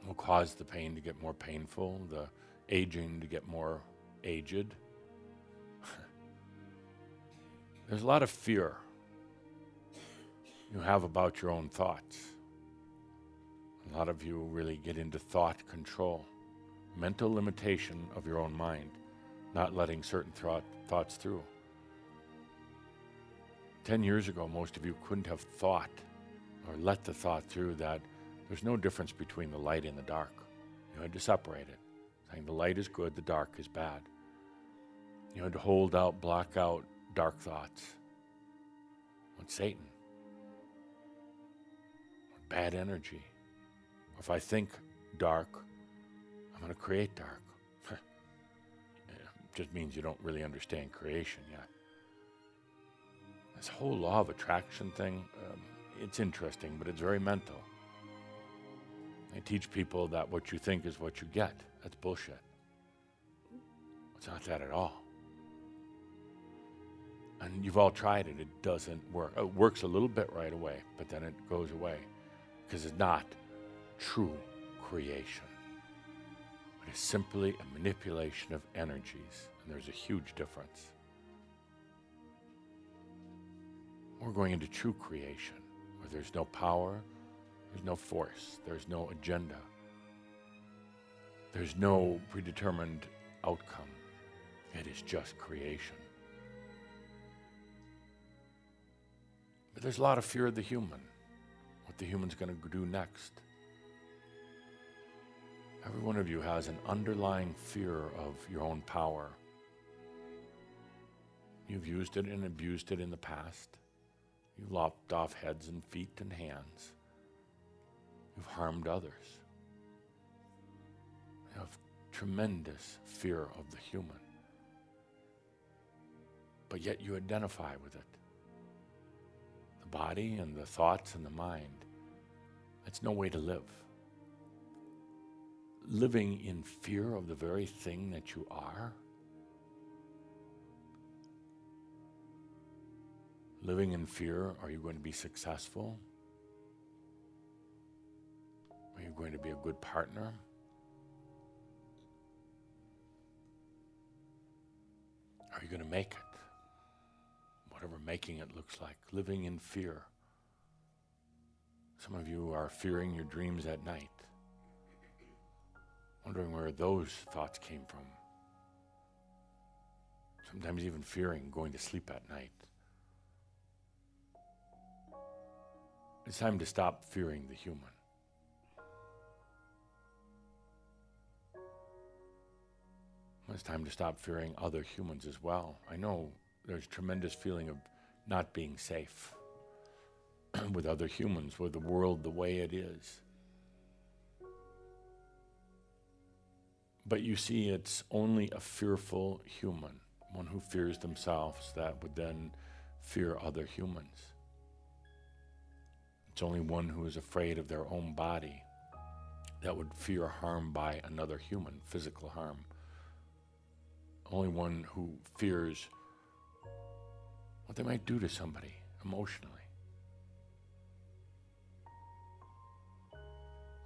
Will cause the pain to get more painful, the aging to get more aged. <laughs> There's a lot of fear you have about your own thoughts. A lot of you really get into thought control, mental limitation of your own mind, not letting certain thought, thoughts through. Ten years ago, most of you couldn't have thought or let the thought through that there's no difference between the light and the dark. You had to separate it, saying the light is good, the dark is bad. You had to hold out, block out dark thoughts. With Satan, with bad energy. If I think dark, going to create dark. <laughs> it just means you don't really understand creation yet. This whole law of attraction thing, um, it's interesting, but it's very mental. They teach people that what you think is what you get. That's bullshit. It's not that at all. And you've all tried it, it doesn't work. It works a little bit right away, but then it goes away because it's not true creation. Is simply a manipulation of energies, and there's a huge difference. We're going into true creation where there's no power, there's no force, there's no agenda, there's no predetermined outcome. It is just creation. But there's a lot of fear of the human, what the human's going to do next. Every one of you has an underlying fear of your own power. You've used it and abused it in the past. You've lopped off heads and feet and hands. You've harmed others. You have tremendous fear of the human. But yet you identify with it. The body and the thoughts and the mind. That's no way to live. Living in fear of the very thing that you are. Living in fear, are you going to be successful? Are you going to be a good partner? Are you going to make it? Whatever making it looks like, living in fear. Some of you are fearing your dreams at night, wondering where those thoughts came from. Sometimes even fearing going to sleep at night. It's time to stop fearing the human. It's time to stop fearing other humans as well. I know there's a tremendous feeling of not being safe <clears throat> with other humans, with the world the way it is. But you see, it's only a fearful human, one who fears themselves, that would then fear other humans. It's only one who is afraid of their own body that would fear harm by another human, physical harm only one who fears what they might do to somebody emotionally.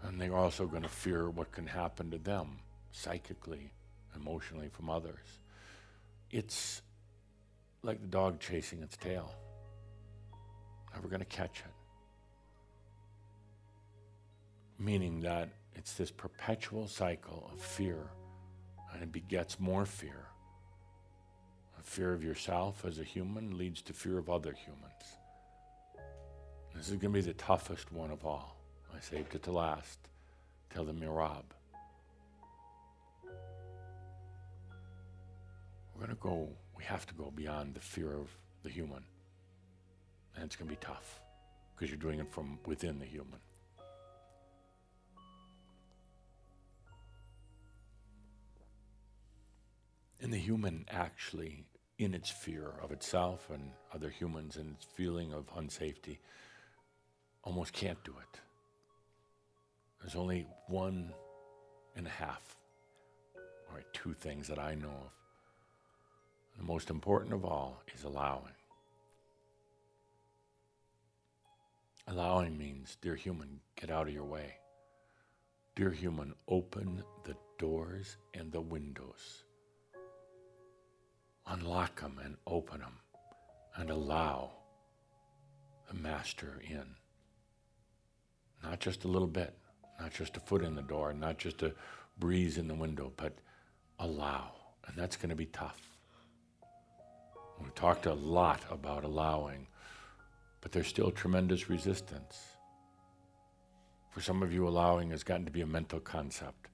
And they're also going to fear what can happen to them psychically, emotionally from others. It's like the dog chasing its tail. Never going to catch it. Meaning that it's this perpetual cycle of fear, and it begets more fear Fear of yourself as a human leads to fear of other humans. This is going to be the toughest one of all. I saved it to last. Tell the merabh. We're going to go, we have to go beyond the fear of the human. And it's going to be tough because you're doing it from within the human. And the human actually in its fear of itself and other humans and its feeling of unsafety almost can't do it. There's only one and a half, or two things that I know of. The most important of all is allowing. Allowing means, dear human, get out of your way. Dear human, open the doors and the windows unlock them and open them and allow the master in. Not just a little bit, not just a foot in the door, not just a breeze in the window, but allow. And that's going to be tough. We've talked a lot about allowing, but there's still tremendous resistance. For some of you, allowing has gotten to be a mental concept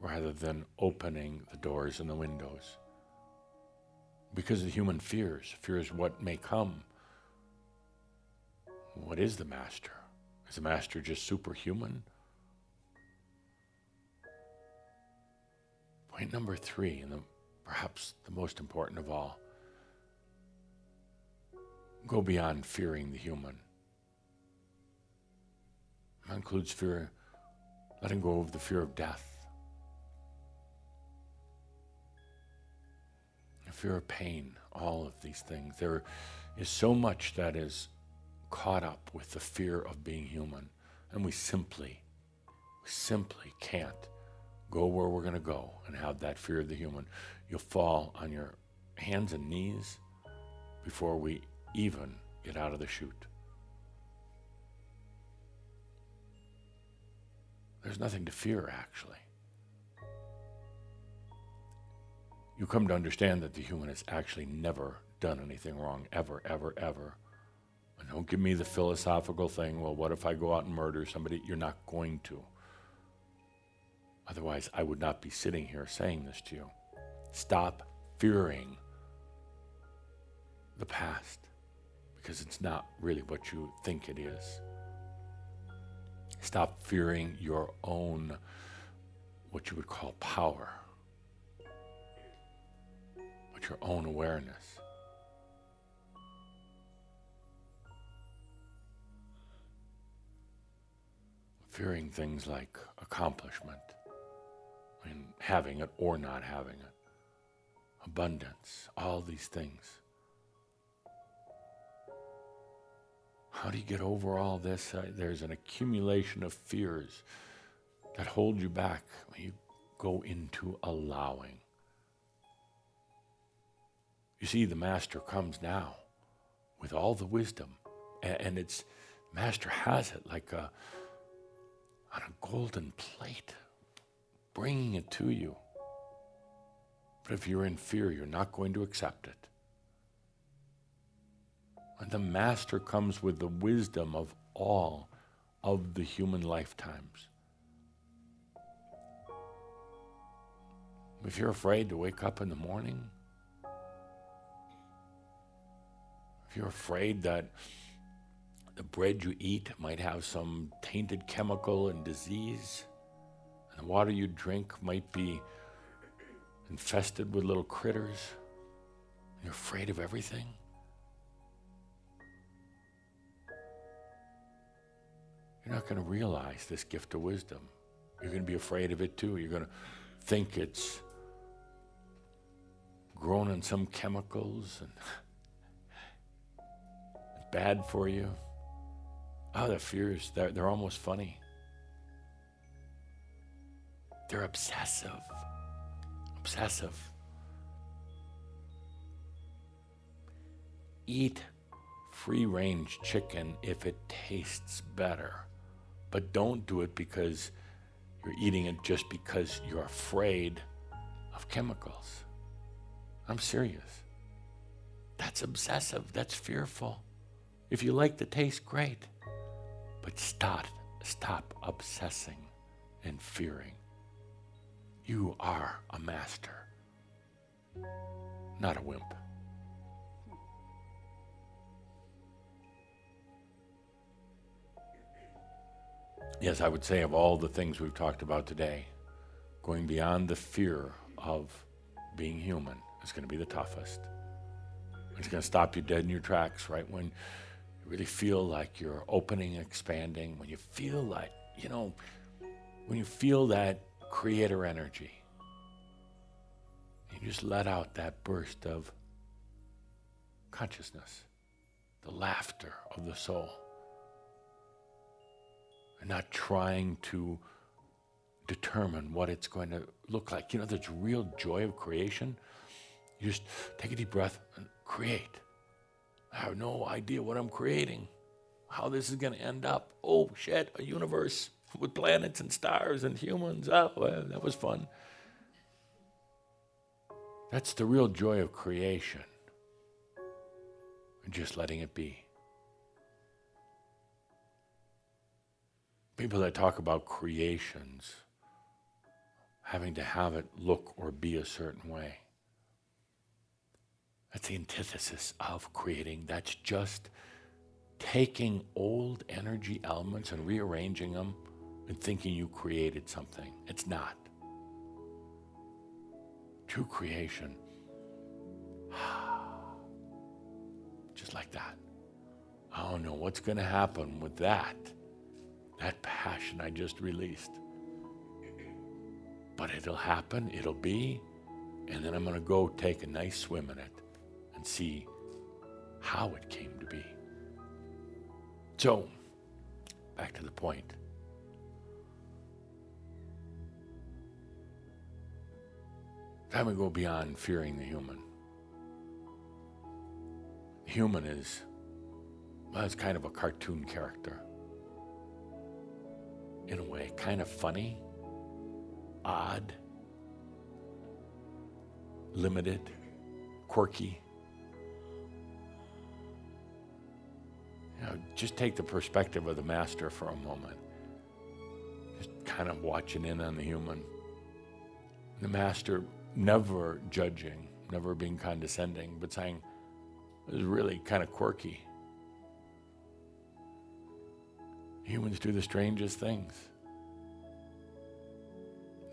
rather than opening the doors and the windows because of human fears, fears what may come. What is the master? Is the master just superhuman? Point number three, and the, perhaps the most important of all go beyond fearing the human. That includes fear, letting go of the fear of death the fear of pain, all of these things. There is so much that is caught up with the fear of being human, and we simply, we simply can't go where we're going to go and have that fear of the human. You'll fall on your hands and knees before we even get out of the chute. There's nothing to fear, actually. you come to understand that the human has actually never done anything wrong, ever, ever, ever. And don't give me the philosophical thing, well, what if I go out and murder somebody? You're not going to. Otherwise, I would not be sitting here saying this to you. Stop fearing the past because it's not really what you think it is. Stop fearing your own, what you would call power but your own awareness. Fearing things like accomplishment, and having it or not having it, abundance, all these things. How do you get over all this? Uh, there's an accumulation of fears that hold you back when you go into allowing. You see, the Master comes now with all the wisdom, and it's Master has it like a on a golden plate, bringing it to you. But if you're in fear, you're not going to accept it. And the Master comes with the wisdom of all of the human lifetimes. If you're afraid to wake up in the morning, if you're afraid that the bread you eat might have some tainted chemical and disease, and the water you drink might be infested with little critters, you're afraid of everything. You're not going to realize this gift of wisdom. You're going to be afraid of it too. You're going to think it's grown in some chemicals and <laughs> bad for you. Ah, oh, the fears, they're, they're almost funny. They're obsessive. Obsessive. Eat free range chicken if it tastes better, but don't do it because you're eating it just because you're afraid of chemicals. I'm serious. That's obsessive. That's fearful. If you like the taste, great. But stop, stop obsessing and fearing. You are a master, not a wimp. Yes, I would say of all the things we've talked about today, going beyond the fear of being human is going to be the toughest. It's going to stop you dead in your tracks right when you really feel like you're opening, expanding, when you feel like, you know, when you feel that creator energy, you just let out that burst of consciousness, the laughter of the soul. Not trying to determine what it's going to look like. You know, there's real joy of creation. You just take a deep breath and create. I have no idea what I'm creating, how this is going to end up. Oh, shit, a universe with planets and stars and humans. Oh, well, that was fun. That's the real joy of creation. And just letting it be. People that talk about creations having to have it look or be a certain way. That's the antithesis of creating. That's just taking old energy elements and rearranging them and thinking you created something. It's not. True creation. <sighs> Just like that. I don't know what's going to happen with that. That passion I just released. But it'll happen, it'll be, and then I'm going to go take a nice swim in it and see how it came to be. So, back to the point. Time we go beyond fearing the human. The human is, well, it's kind of a cartoon character. In a way, kind of funny, odd, limited, quirky. You know, just take the perspective of the master for a moment. Just kind of watching in on the human. The master never judging, never being condescending, but saying, it was really kind of quirky. Humans do the strangest things.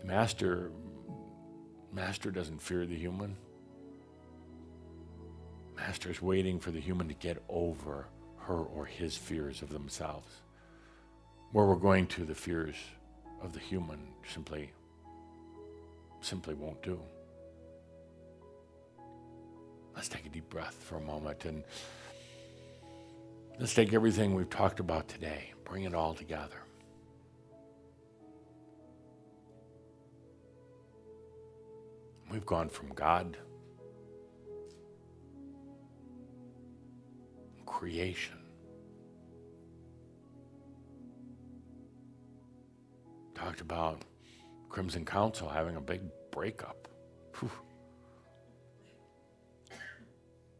The master, master doesn't fear the human. Master is waiting for the human to get over her or his fears of themselves. Where we're going to, the fears of the human simply, simply won't do. Let's take a deep breath for a moment and let's take everything we've talked about today, bring it all together. We've gone from God, creation, talked about Crimson Council having a big breakup. Whew.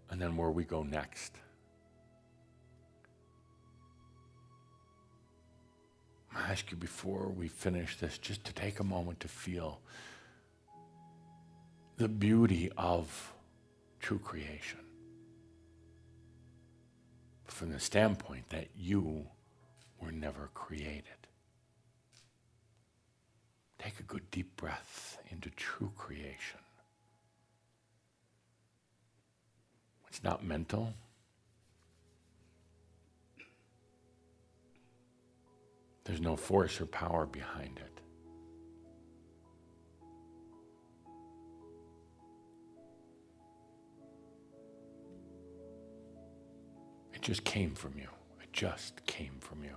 And then where we go next. I ask you before we finish this just to take a moment to feel the beauty of true creation from the standpoint that you were never created. Take a good deep breath into true creation. It's not mental. There's no force or power behind it. It just came from you. It just came from you.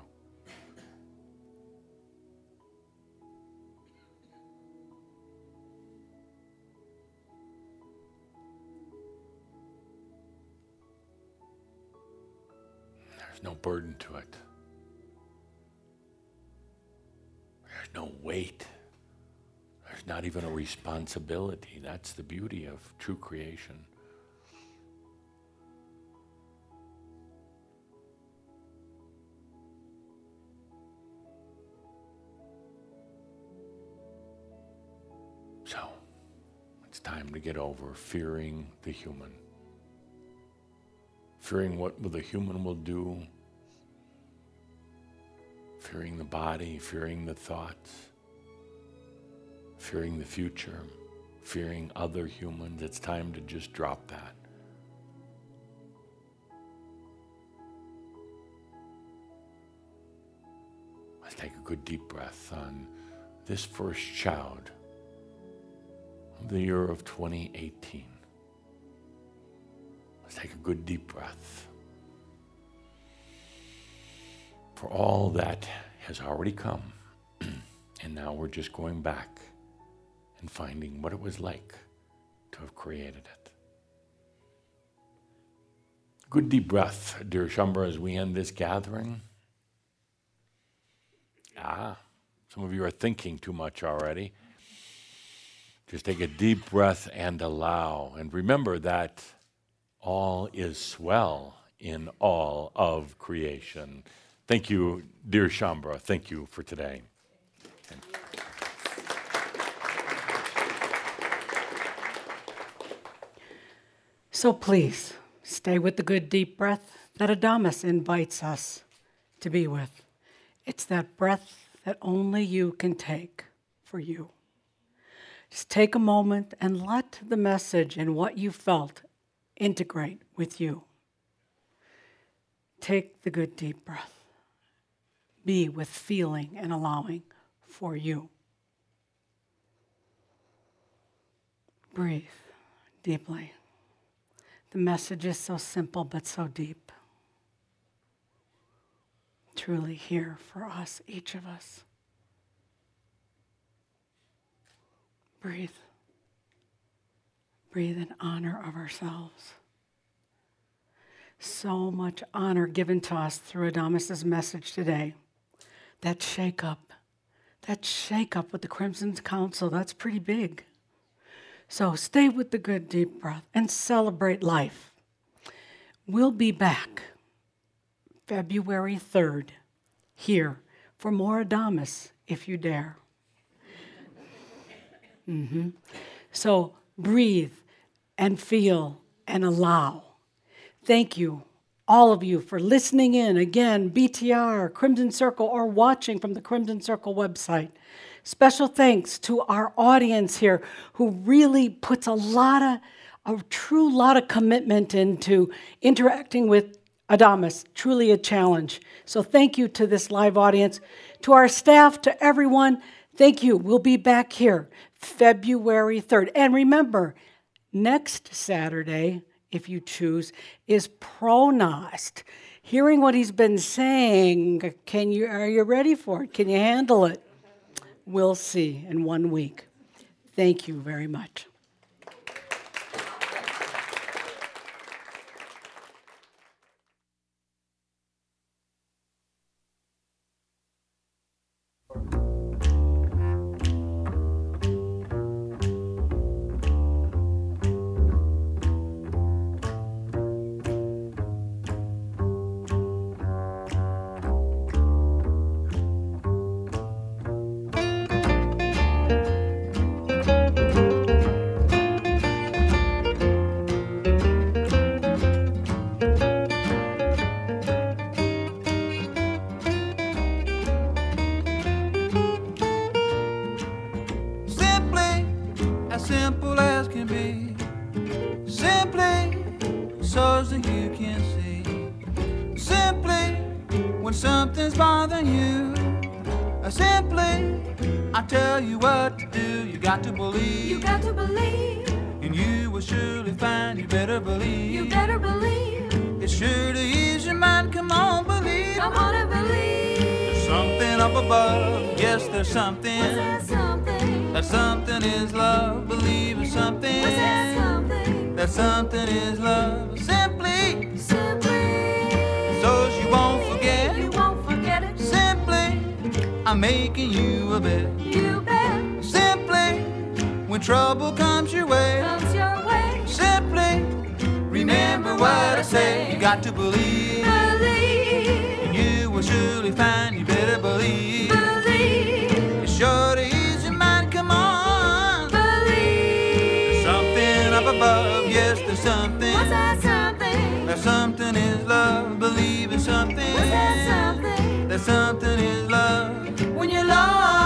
There's no burden to it. No weight. There's not even a responsibility. That's the beauty of true creation. So, it's time to get over fearing the human. Fearing what the human will do. Fearing the body, fearing the thoughts. Fearing the future. Fearing other humans. It's time to just drop that. Let's take a good deep breath on this first child of the year of 2018. Let's take a good deep breath. For all that has already come, <clears throat> and now we're just going back and finding what it was like to have created it. Good deep breath, dear Shaumbra, as we end this gathering. Ah, some of you are thinking too much already. Just take a deep breath and allow. And remember that all is swell in all of creation. Thank you, dear Shaumbra. Thank you for today. So please, stay with the good deep breath that Adamus invites us to be with. It's that breath that only you can take for you. Just take a moment and let the message and what you felt integrate with you. Take the good deep breath. Be with feeling and allowing for you. Breathe deeply. The message is so simple but so deep. Truly here for us, each of us. Breathe. Breathe in honor of ourselves. So much honor given to us through Adamus's message today. That shake up, that shake up with the Crimson Council, that's pretty big. So stay with the good deep breath and celebrate life. We'll be back February 3rd here for more Adamus if you dare. Mm-hmm. So breathe and feel and allow. Thank you, all of you, for listening in. Again, BTR, Crimson Circle, or watching from the Crimson Circle website. Special thanks to our audience here who really puts a lot of, a true lot of commitment into interacting with Adamus. Truly a challenge. So thank you to this live audience. To our staff, to everyone, thank you. We'll be back here February 3rd. And remember, next Saturday, if you choose, is ProGnost. Hearing what he's been saying, can you are you ready for it? Can you handle it? We'll see in one week. Thank you very much. something is love. Simply, simply. So you won't forget. You won't forget it. Simply, I'm making you a bet. You bet. Simply, when trouble comes your way. Comes your way. Simply, remember what I say. You got to believe. something? What's that something? That something is love. Believe in something. What's that something? That something is love. When you love.